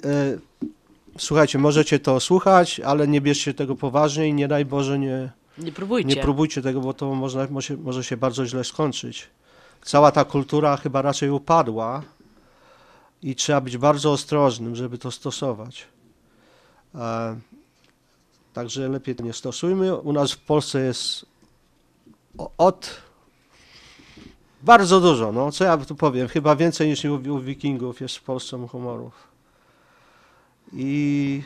słuchajcie, możecie to słuchać, ale nie bierzcie tego poważnie i nie daj Boże nie, Nie próbujcie. nie próbujcie tego, bo to można, może, może się bardzo źle skończyć. Cała ta kultura chyba raczej upadła i trzeba być bardzo ostrożnym, żeby to stosować. Także lepiej to nie stosujmy. U nas w Polsce jest od bardzo dużo, no co ja tu powiem, chyba więcej niż u, u wikingów jest w Polsce humorów. I,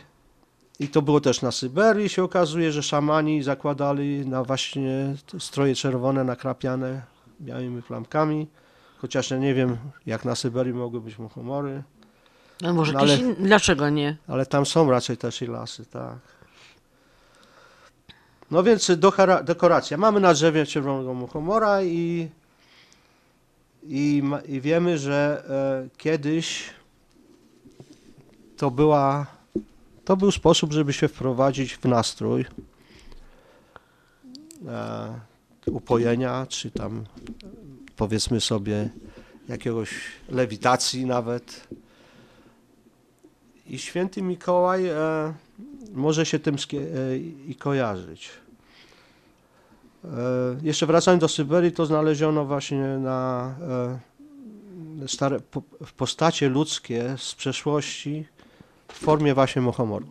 I to było też na Syberii, się okazuje, że szamani zakładali na właśnie stroje czerwone nakrapiane białymi plamkami, chociaż ja nie wiem, jak na Syberii mogły być muchomory. No może No, ale- in... Dlaczego nie? Ale tam są raczej też i lasy, tak. No więc dekoracja. Mamy na drzewie czerwonego muchomora i, i, i wiemy, że e, kiedyś to była, to był sposób, żeby się wprowadzić w nastrój e, upojenia, czy tam powiedzmy sobie jakiegoś lewitacji nawet. I święty Mikołaj e, może się tym e, i kojarzyć. E, jeszcze wracając do Syberii, to znaleziono właśnie na e, stare, po, w postacie ludzkie z przeszłości w formie właśnie mochomoru.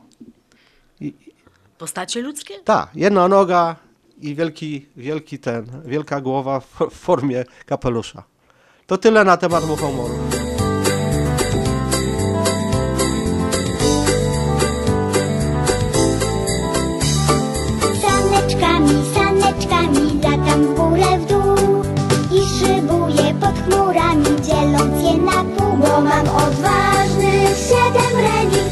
Postacie ludzkie? Tak, jedna noga i wielki, wielki ten, wielka głowa w, w formie kapelusza. To tyle na temat muchomoru. Pod chmurami, dzieląc je na pół. Bo mam odważnych siedem reniferów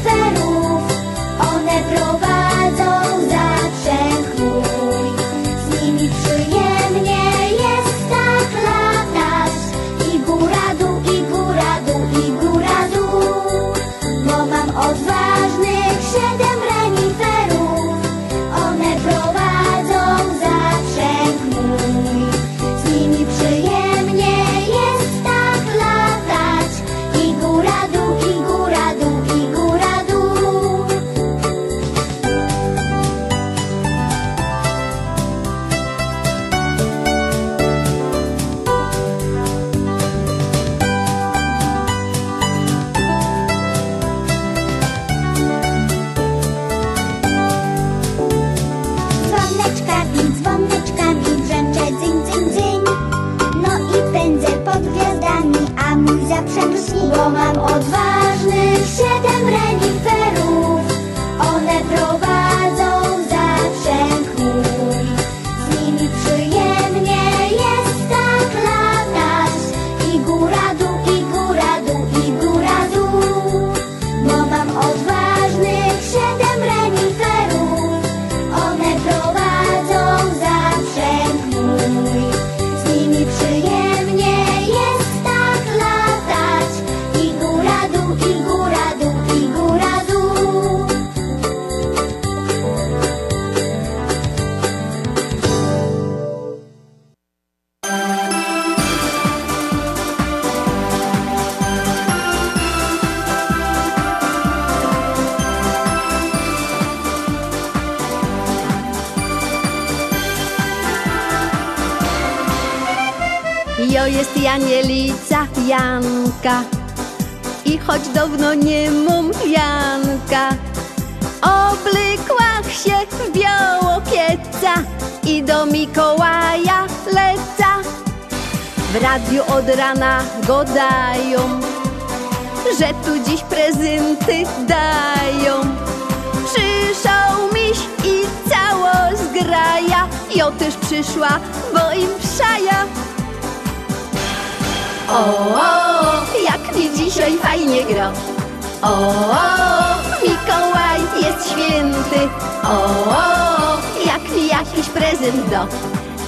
Jo jest Janielica Janka. I choć dawno nie mam Janka. Oblykłach się biało pieca I do Mikołaja leca W radiu od rana go dają Że tu dziś prezenty dają. Przyszał miś i cało zgraja Jo też przyszła, bo im przaja o, o, jak mi dzisiaj fajnie gra. O, o, Mikołaj jest święty. O, o, jak mi jakiś prezent do.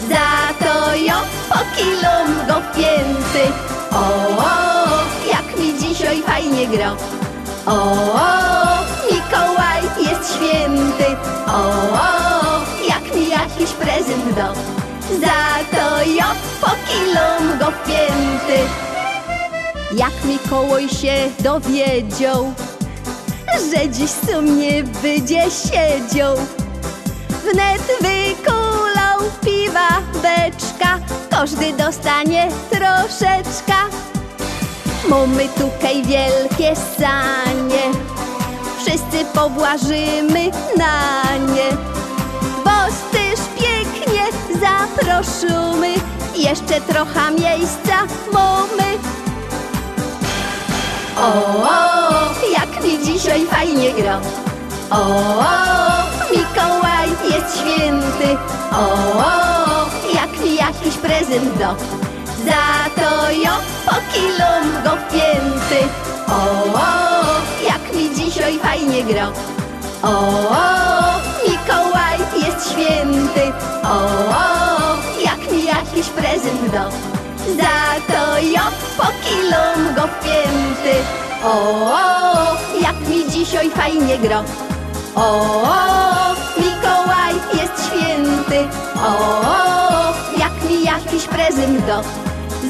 Za to jo po kilom go pięty. O, o, jak mi dzisiaj fajnie gra. O, o, Mikołaj jest święty. O, o, jak mi jakiś prezent do. Za to ja pokilom go pięty. Jak Mikołaj się dowiedział, że dziś sumnie będzie siedział. Wnet wykulał piwa beczka, każdy dostanie troszeczka. Mamy tutaj wielkie sanie, wszyscy pobłażymy na nie. Zaprosimy, jeszcze trochę miejsca mamy. O, o, jak mi dzisiaj fajnie gra. O, o, Mikołaj jest święty. O, o, jak mi jakiś prezent do. Za to ja pokilom go pięty. O, o, jak mi dzisiaj fajnie gra. O, o, Mikołaj jest święty. O, jak mi jakiś prezent do. Za to ja pokilom go pięty. O, o, jak mi dzisiaj fajnie gra. O, o, Mikołaj jest święty. O, o, jak mi jakiś prezent do.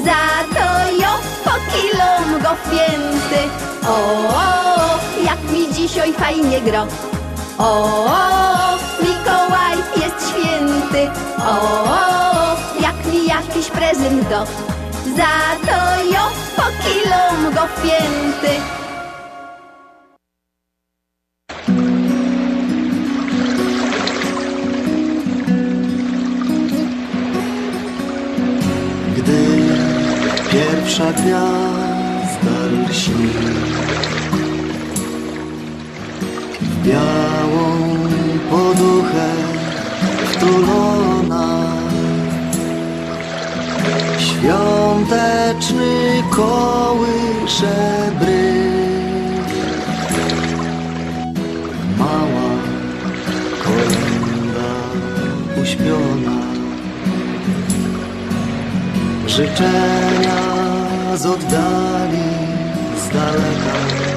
Za to ja pokilom go pięty. O, o, jak mi dzisiaj fajnie gra. O, o, Mikołaj jest święty. O, o, jak mi jakiś prezent do. Za to ja pokilom go pięty. Gdy pierwsza gwiazda lśni białą poduchę wtulona. Świąteczny kołysze bryk Mała kolenda uśpiona. Życzenia z oddali, z daleka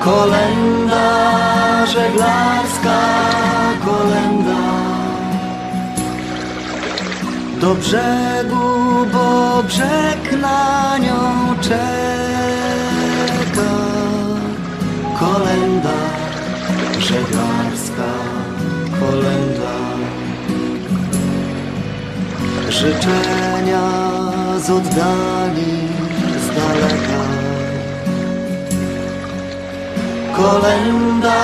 Kolenda żeglarska, kolenda Do brzegu, bo brzeg na nią czeka. Kolenda żeglarska, kolenda życzenia z oddali, z daleka. Kolenda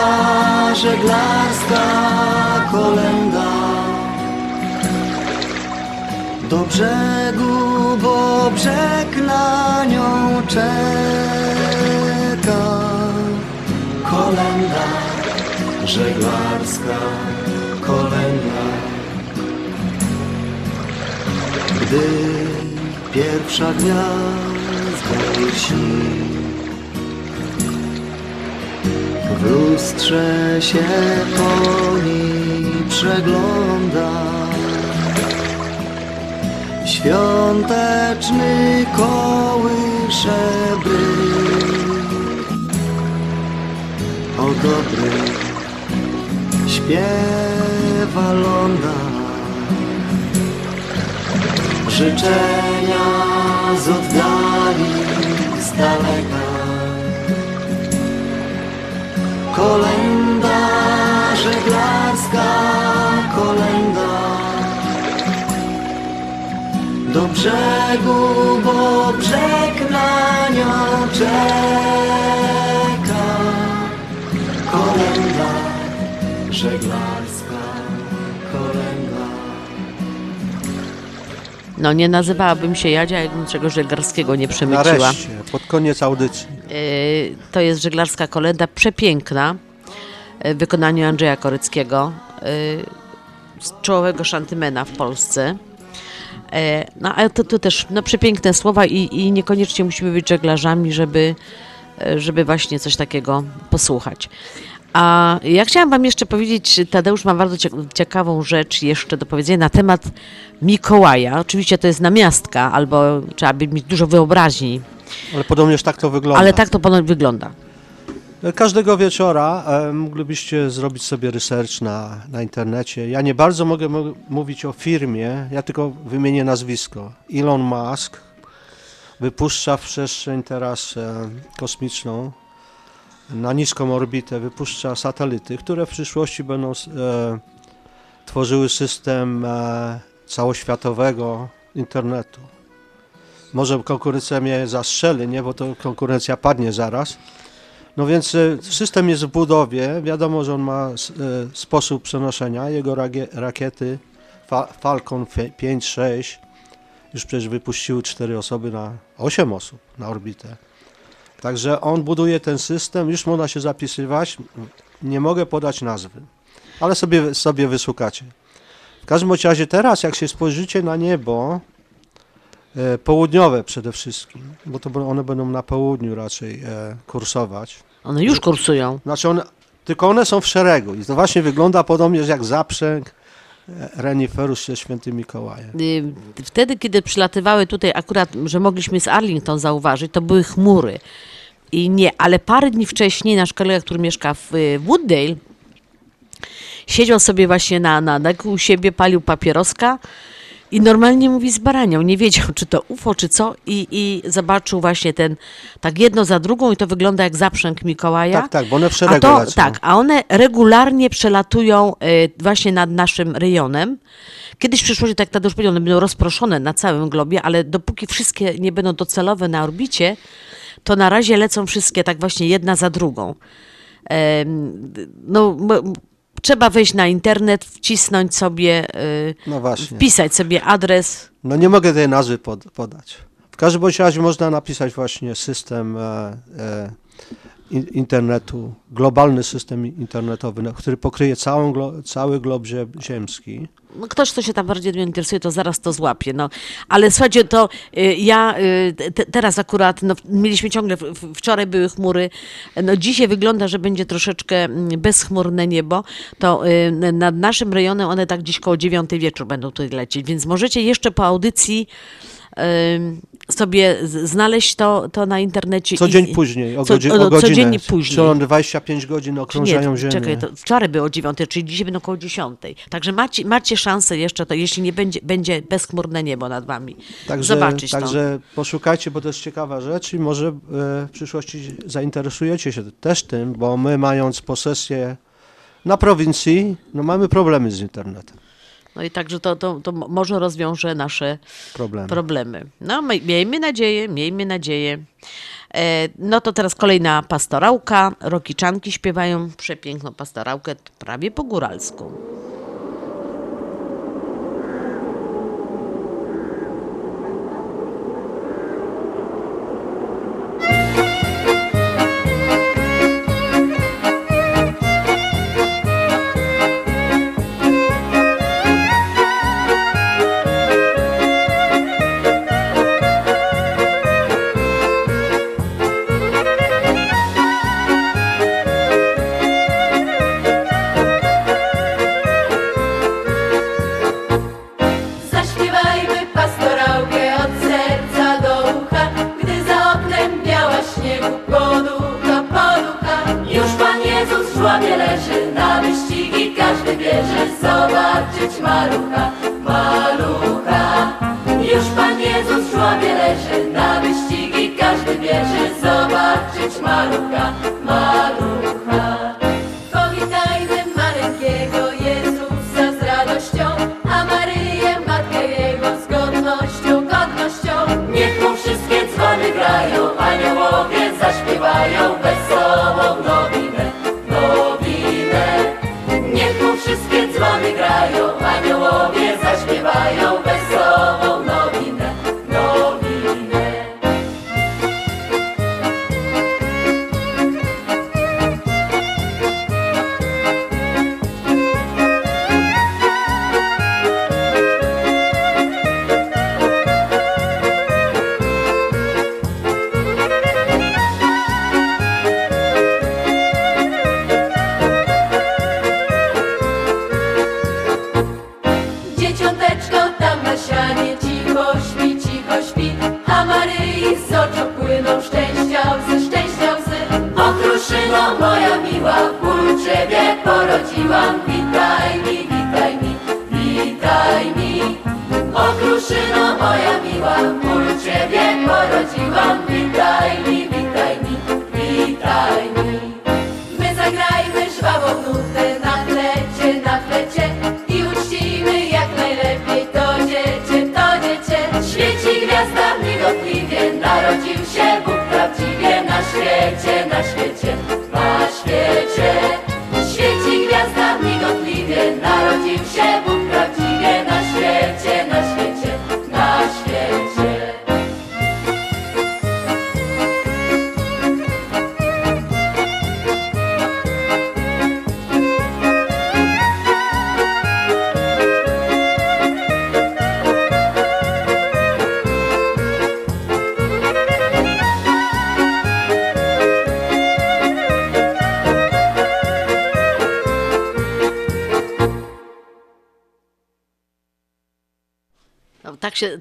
żeglarska, kolenda do brzegu, bo brzeg na nią czeka. Kolenda żeglarska, kolenda gdy pierwsza gwiazda lśni. W lustrze się koni przegląda. Świąteczny kołysze bryk O dobry śpiewa życzenia z oddali, z daleka. Kolenda żeglarska, kolenda do brzegu, bo brzeg na nią czeka. Kolenda żeglarska, No nie nazywałabym się Jadzia, jakbym czegoś żeglarskiego nie przemyciła. Nareszcie, pod koniec audycji. Y, To jest żeglarska kolenda, przepiękna, y, w wykonaniu Andrzeja Koryckiego, y, z czołowego szantymena w Polsce. E, No ale to, to też no, przepiękne słowa i, i niekoniecznie musimy być żeglarzami, żeby, e, żeby właśnie coś takiego posłuchać. A ja chciałam Wam jeszcze powiedzieć, Tadeusz ma bardzo cie- ciekawą rzecz jeszcze do powiedzenia na temat Mikołaja. Oczywiście to jest namiastka, albo trzeba by mieć dużo wyobraźni, Ale podobnież tak to wygląda. ale tak to ponoć wygląda. Każdego wieczora e, moglibyście zrobić sobie research na, na internecie. Ja nie bardzo mogę mo- mówić o firmie, ja tylko wymienię nazwisko. Elon Musk wypuszcza w przestrzeń teraz e, kosmiczną na niską orbitę, wypuszcza satelity, które w przyszłości będą e, tworzyły system e, całoświatowego internetu. Może konkurencja mnie zastrzeli, nie, bo to konkurencja padnie zaraz. No więc e, system jest w budowie. Wiadomo, że on ma e, sposób przenoszenia. Jego rakiety Fa Falcon 5-6 już przecież wypuściły 4 osoby na 8 osób na orbitę. Także on buduje ten system, już można się zapisywać. Nie mogę podać nazwy, ale sobie, sobie wysłuchacie. W każdym razie teraz, jak się spojrzycie na niebo, e, południowe przede wszystkim, bo to one będą na południu raczej e, kursować. One już kursują. Znaczy one, tylko one są w szeregu i to właśnie wygląda podobnie jak zaprzęg e, reniferus ze świętym Mikołajem. Y, Wtedy, kiedy przylatywały tutaj, akurat, że mogliśmy z Arlington zauważyć, to były chmury. I nie, ale parę dni wcześniej nasz kolega, który mieszka w y, Wooddale, siedział sobie właśnie na, na u siebie, palił papieroska i normalnie mówi z baranią. Nie wiedział, czy to UFO, czy co i, i zobaczył właśnie ten, tak jedno za drugą i to wygląda jak zaprzęg Mikołaja. Tak, tak, bo one w A to, lecą. tak, a one regularnie przelatują y, właśnie nad naszym rejonem. Kiedyś w przyszłości, tak Tadeusz powiedział, one będą rozproszone na całym globie, ale dopóki wszystkie nie będą docelowe na orbicie, to na razie lecą wszystkie tak właśnie jedna za drugą. No, trzeba wejść na internet, wcisnąć sobie, y, No właśnie. wpisać sobie adres. No nie mogę tej nazwy pod, podać. W każdym bądź razie można napisać właśnie system e, e, internetu, globalny system internetowy, który pokryje całą cały glob zie- ziemski. No, ktoś, kto się tam bardziej tym interesuje, to zaraz to złapie. No. Ale słuchajcie, to y, ja y, te, teraz akurat, no, mieliśmy ciągle, wczoraj były chmury, no, dzisiaj wygląda, że będzie troszeczkę mm, bezchmurne niebo, to y, nad naszym rejonem one tak gdzieś koło dziewiątej wieczór będą tutaj lecieć, więc możecie jeszcze po audycji sobie znaleźć to, to na internecie. Co dzień i- później, o, co- godzi- o godzinę. Codziennie później. Czyli on 25 godzin okrążają nie, Ziemię. Czekaj, to wczoraj było o 9, czyli dzisiaj będą około 10. Także macie, macie szansę jeszcze, to jeśli nie będzie, będzie bezchmurne niebo nad wami, Także, zobaczyć to. także poszukajcie, bo to jest ciekawa rzecz i może e, w przyszłości zainteresujecie się też tym, bo my mając posesję na prowincji, no mamy problemy z internetem. No i także to, to, to mo- może rozwiąże nasze Problemy. problemy. No my- miejmy nadzieję, miejmy nadzieję. E, no to teraz kolejna pastorałka. Rokiczanki śpiewają przepiękną pastorałkę, prawie po góralsku.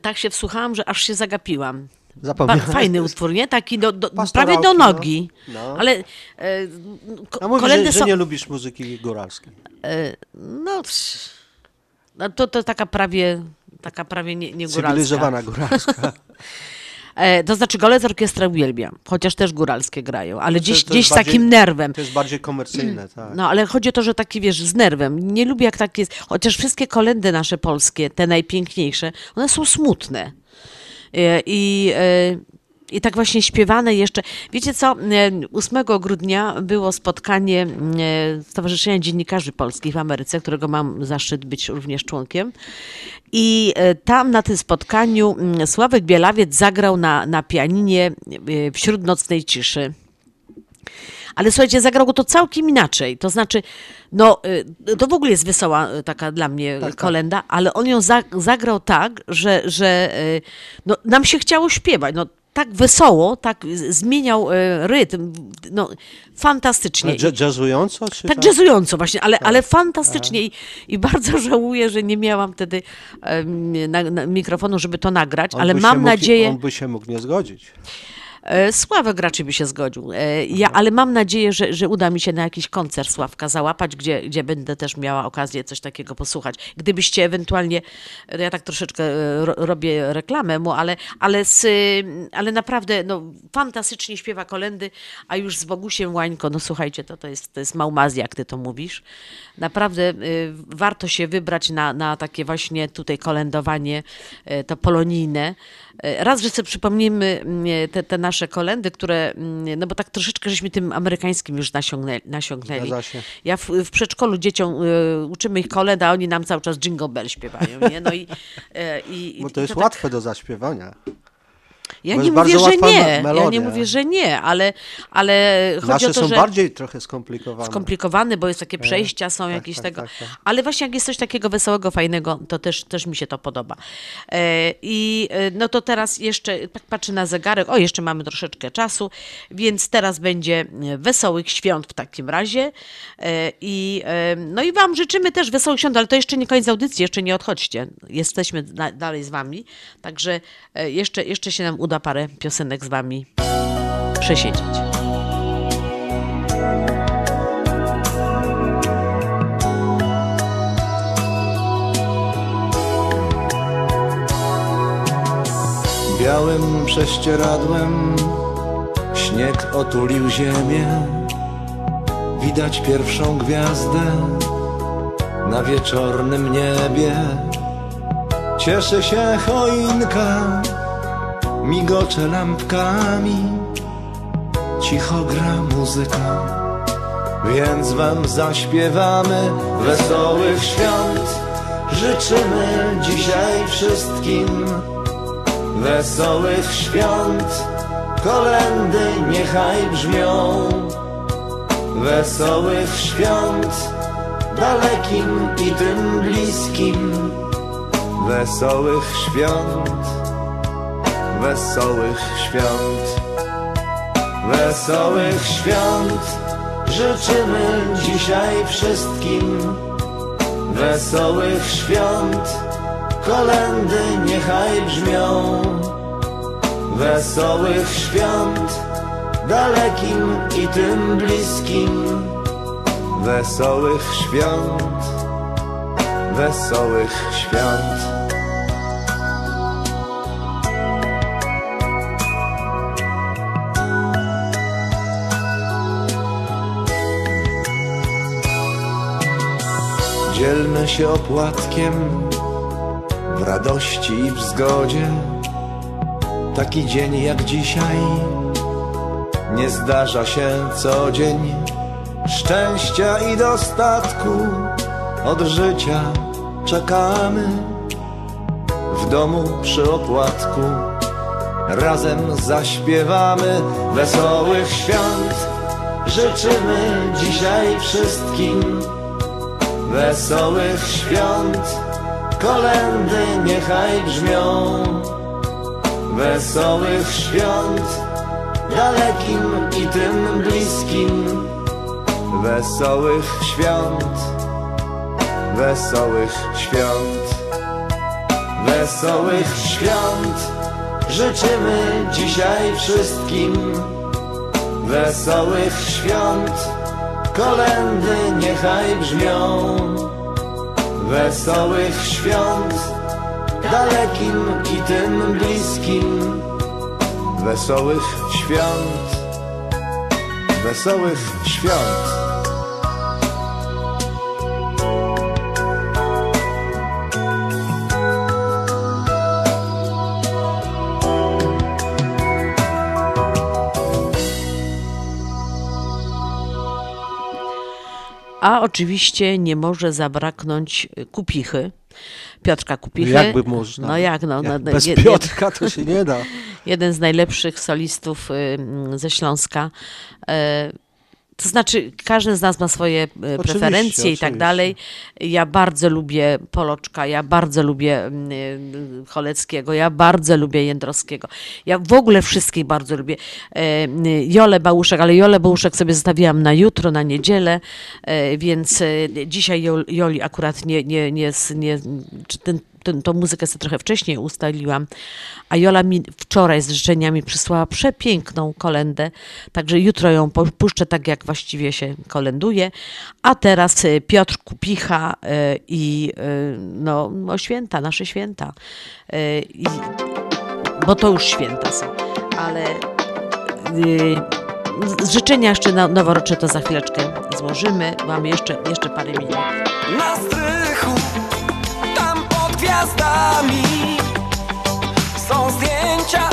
Tak, się, tak wsłuchałam, że aż się zagapiłam. Zapomniałem. Ba- Fajny utwór, nie? Taki do, do, prawie do no. nogi. No. Ale e, ko- A mówisz, że, że są... nie lubisz muzyki góralskiej. E, no, no to, to taka prawie, taka prawie nie, nie góralska. Cywilizowana góralska. E, to znaczy Golec Orkiestra uwielbiam, chociaż też góralskie grają, ale To- gdzieś, to gdzieś z bardziej- takim nerwem. To jest bardziej komercyjne, tak. No, ale chodzi o to, że taki, wiesz, z nerwem. Nie lubię, jak tak jest. Chociaż wszystkie kolendy nasze polskie, te najpiękniejsze, one są smutne. E, I, e, i tak właśnie śpiewane jeszcze. Wiecie co? E, 8 grudnia było spotkanie e, Stowarzyszenia Dziennikarzy Polskich w Ameryce, którego mam zaszczyt być również członkiem. I e, tam na tym spotkaniu mm, Sławek Bielawiec zagrał na, na pianinie e, wśród nocnej ciszy. Ale słuchajcie, zagrał go to całkiem inaczej. To znaczy, no to w ogóle jest wesoła taka dla mnie Tak, kolenda, ale on ją za, zagrał tak, że, że no, nam się chciało śpiewać. No, tak wesoło, tak zmieniał y, rytm. No, fantastycznie. Ale jazzująco? Czy Tak jazzująco właśnie, ale, ale fantastycznie I, i bardzo żałuję, że nie miałam wtedy em, na, na mikrofonu, żeby to nagrać, On ale mam mógł- nadzieję... On by się mógł nie zgodzić. E, Sławek raczej by się zgodził. E, Ja, ale mam nadzieję, że, że uda mi się na jakiś koncert Sławka załapać, gdzie, gdzie będę też miała okazję coś takiego posłuchać. Gdybyście ewentualnie, ja tak troszeczkę e, ro, robię reklamę mu, ale, ale, z, ale naprawdę no, fantastycznie śpiewa kolendy, a już z Bogusiem Łańko, no słuchajcie, to, to, jest, to jest małmazja, jak ty to mówisz. Naprawdę warto się wybrać na, na takie właśnie tutaj kolędowanie, to polonijne. E, Raz, że sobie przypomnimy mm, te, te nasze kolendy, które, mm, no bo tak troszeczkę żeśmy tym amerykańskim już nasiągnęli. nasiągnęli. Ja w, w przedszkolu dzieciom y, uczymy ich kolęd, a oni nam cały czas Jingle Bell śpiewają, nie? No i, e, i, i Bo to jest tak- łatwe do zaśpiewania. Ja nie mówię, że nie. me- Ja nie melodia. mówię, że nie, ale, ale chodzi Nasze o to, są że bardziej trochę skomplikowane. skomplikowane, bo jest takie przejścia, są tak, jakieś tak, tego. tak, tak. Ale właśnie jak jest coś takiego wesołego, fajnego, to też, też mi się to podoba. E, I e, no to teraz jeszcze, tak patrzę na zegarek, o jeszcze mamy troszeczkę czasu, więc teraz będzie e, wesołych świąt w takim razie. E, I, e, no i Wam życzymy też wesołych świąt, ale to jeszcze nie koniec audycji, jeszcze nie odchodźcie. Jesteśmy dalej z Wami, także e, jeszcze, jeszcze się nam uda parę piosenek z Wami przesiedzieć. Białym prześcieradłem śnieg otulił ziemię. Widać pierwszą gwiazdę na wieczornym niebie. Cieszy się choinka, migocze lampkami, cicho gra muzyka. Więc wam zaśpiewamy wesołych świąt. Życzymy dzisiaj wszystkim wesołych świąt. Kolendy niechaj brzmią wesołych świąt, dalekim i tym bliskim. Wesołych świąt, wesołych świąt, wesołych świąt. Życzymy dzisiaj wszystkim wesołych świąt. Kolendy niechaj brzmią wesołych świąt, dalekim i tym bliskim. Wesołych świąt, wesołych świąt. Dzielmy się opłatkiem w radości i w zgodzie. Taki dzień jak dzisiaj nie zdarza się co dzień. Szczęścia i dostatku od życia czekamy. W domu przy opłatku razem zaśpiewamy wesołych świąt. Życzymy dzisiaj wszystkim wesołych świąt. Kolendy niechaj brzmią wesołych świąt, dalekim i tym bliskim. Wesołych świąt, wesołych świąt, wesołych świąt. Życzymy dzisiaj wszystkim wesołych świąt. Kolendy niechaj brzmią wesołych świąt, dalekim i tym bliskim. Wesołych świąt, wesołych świąt. A oczywiście nie może zabraknąć Kupichy. Piotrka Kupichy. Jakby można. No jak, no. Jak no bez jed- Piotrka to się nie da. Jeden z najlepszych solistów y, ze Śląska. E, To znaczy, każdy z nas ma swoje e, preferencje i tak oczywiście. dalej. Ja bardzo lubię Poloczka, ja bardzo lubię mm, y, Choleckiego, ja bardzo lubię Jędrowskiego. Ja w ogóle wszystkich bardzo lubię. E, Jolę Bałuszek, ale Jolę Bałuszek sobie zostawiłam na jutro, na niedzielę, e, więc e, dzisiaj Jol- Joli akurat nie, nie, nie, nie ten, tą muzykę sobie trochę wcześniej ustaliłam, a Jola mi wczoraj z życzeniami przysłała przepiękną kolendę, także jutro ją puszczę tak, jak właściwie się kolenduje, a teraz e, Piotr Kupicha e, i e, no, no święta, nasze święta, i, bo to już święta są, ale życzenia jeszcze na- noworoczne to za chwileczkę złożymy, mamy jeszcze, jeszcze parę minut. Na strychu, gwiazdami. Są zdjęcia,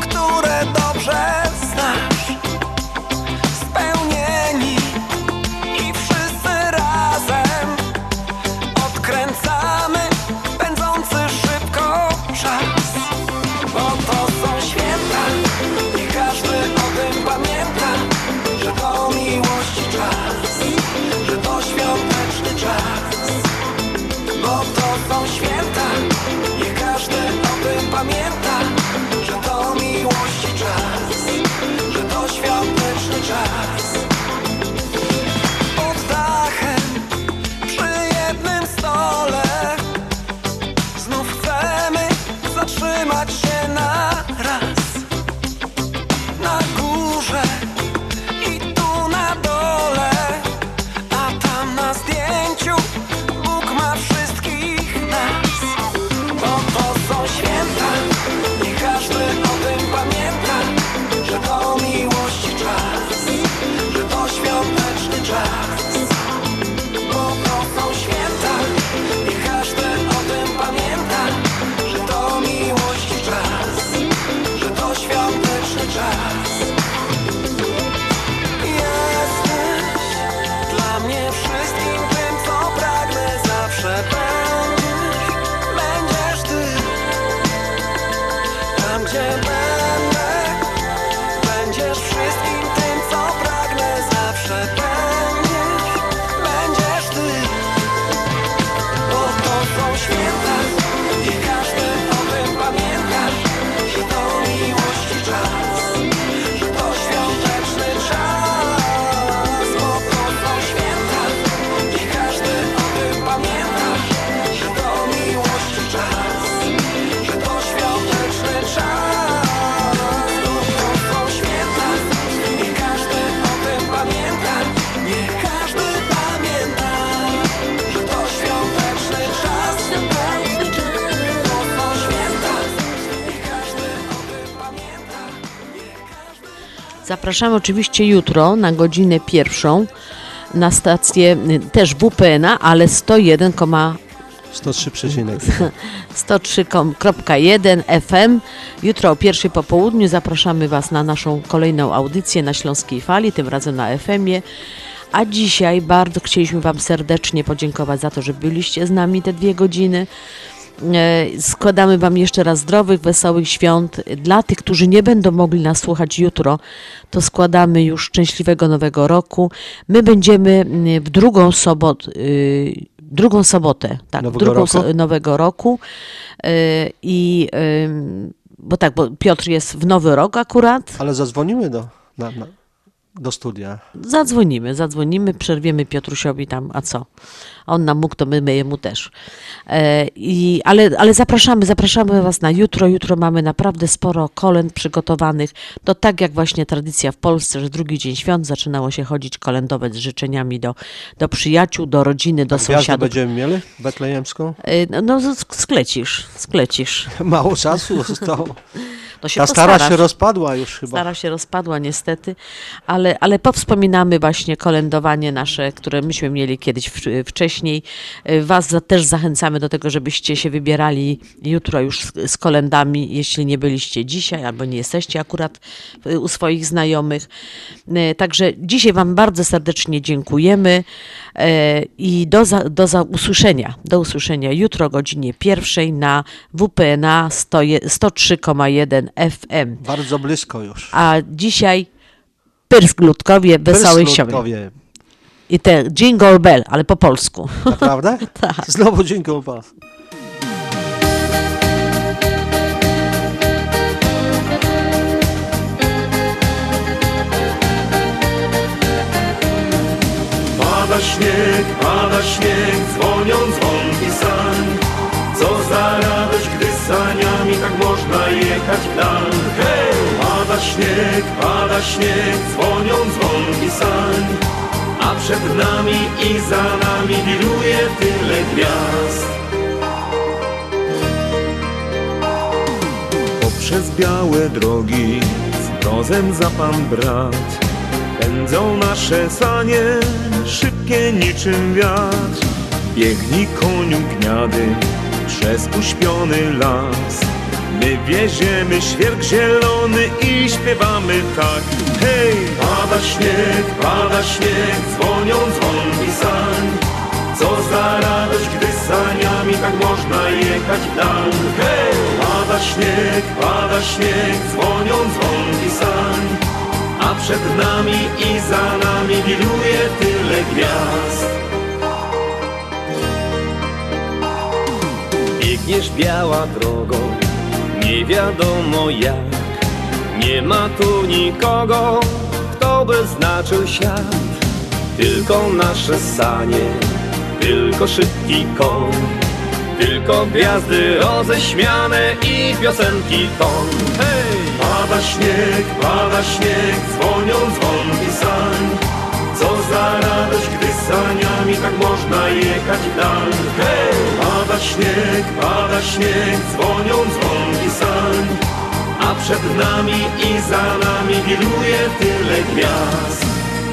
które dobrze Zapraszamy oczywiście jutro na godzinę pierwszą na stację y, też WPN-a, ale 101, 103,1. 103.1 FM. Jutro o pierwszej po południu zapraszamy Was na naszą kolejną audycję na Śląskiej Fali, tym razem na FM-ie. A dzisiaj bardzo chcieliśmy Wam serdecznie podziękować za to, że byliście z nami te dwie godziny. E, Składamy Wam jeszcze raz zdrowych, wesołych świąt. Dla tych, którzy nie będą mogli nas słuchać jutro, to składamy już szczęśliwego nowego roku. My będziemy mm, w drugą sobotę, drugą sobotę, tak, Nowego drugą roku? so- nowego roku. E, I ym, bo tak, bo Piotr jest w nowy rok akurat. Ale zadzwonimy do, na, na, do studia. Zadzwonimy, zadzwonimy, przerwiemy Piotrusiowi tam, a co? A On nam mógł, to my, my jemu też. E, i, ale, ale zapraszamy, zapraszamy Was na jutro. Jutro mamy naprawdę sporo kolęd przygotowanych. To tak jak właśnie tradycja w Polsce, że drugi dzień świąt zaczynało się chodzić kolędować z życzeniami do, do przyjaciół, do rodziny, do Gwiazdę sąsiadów. będziemy mieli betlejemską? E, no, no sk- sklecisz, sklecisz. Mało czasu zostało. To się Ta stara się rozpadła już chyba. Stara się rozpadła niestety, ale, ale powspominamy właśnie kolędowanie nasze, które myśmy mieli kiedyś w, wcześniej. Y, Was też zachęcamy do tego, żebyście się wybierali jutro już z, kolendami, jeśli nie byliście dzisiaj albo nie jesteście akurat y, u swoich znajomych. Y, Także dzisiaj Wam bardzo serdecznie dziękujemy i do, za, do za usłyszenia. Do usłyszenia jutro o godzinie pierwszej na WPNA 100 103,1 FM. Bardzo blisko już. A dzisiaj Pyrsk Ludkowie, Wesołych Siomy. I te Jingle Bell, ale po polsku. Naprawdę? tak. Znowu dziękuję Pan. Pada śnieg, pada śnieg, dzwonią dzwonki sań. Co za radość, gdy saniami tak można jechać w dal. Hej! Pada śnieg, pada śnieg, dzwonią dzwonki sań. A przed nami i za nami wiruje tyle gwiazd. Poprzez białe drogi z grozem za pan brat Pędzą nasze sanie, szybkie niczym wiatr Biegnij koniu gniady przez uśpiony las My wieziemy świerk zielony i śpiewamy tak. Hej! Pada śnieg, pada śnieg, dzwonią dzwonki sań. Co za radość, gdy saniami tak można jechać dal. Hej! Pada śnieg, pada śnieg, dzwonią dzwonki sań. A przed nami i za nami wiruje tyle gwiazd. Biegniesz biała drogą, nie wiadomo jak. Nie ma tu nikogo, kto by znaczył świat. Tylko nasze sanie, tylko szybki koń Tylko gwiazdy roześmiane i piosenki ton. Hej! Pada śnieg, pada śnieg, dzwonią dzwonki sań Co za radość, gdy saniami tak można jechać w dal Hej! Pada śnieg, pada śnieg, dzwonią dzwonki sań. A przed nami i za nami wiruje tyle gwiazd.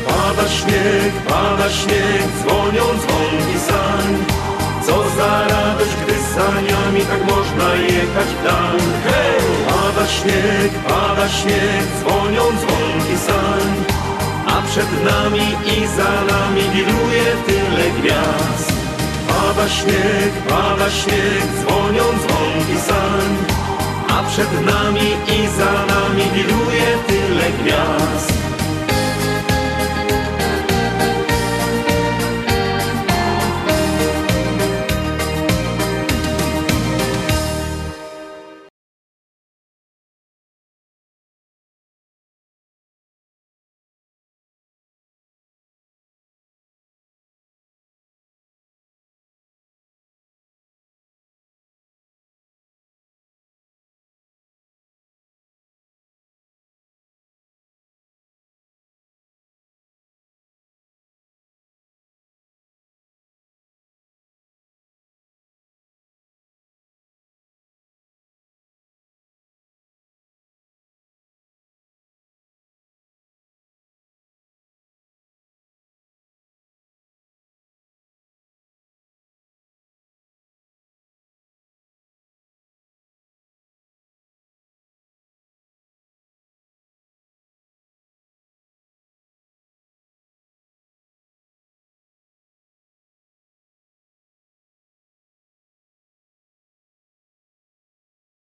Pada śnieg, pada śnieg, dzwonią dzwonki sań. Co za radość, gdy saniami tak można jechać w dal Hej! Pada śnieg, pada śnieg, dzwonią dzwonki sań A przed nami i za nami wiruje tyle gwiazd. Pada śnieg, pada śnieg, dzwonią dzwonki sań. A przed nami i za nami wiruje tyle gwiazd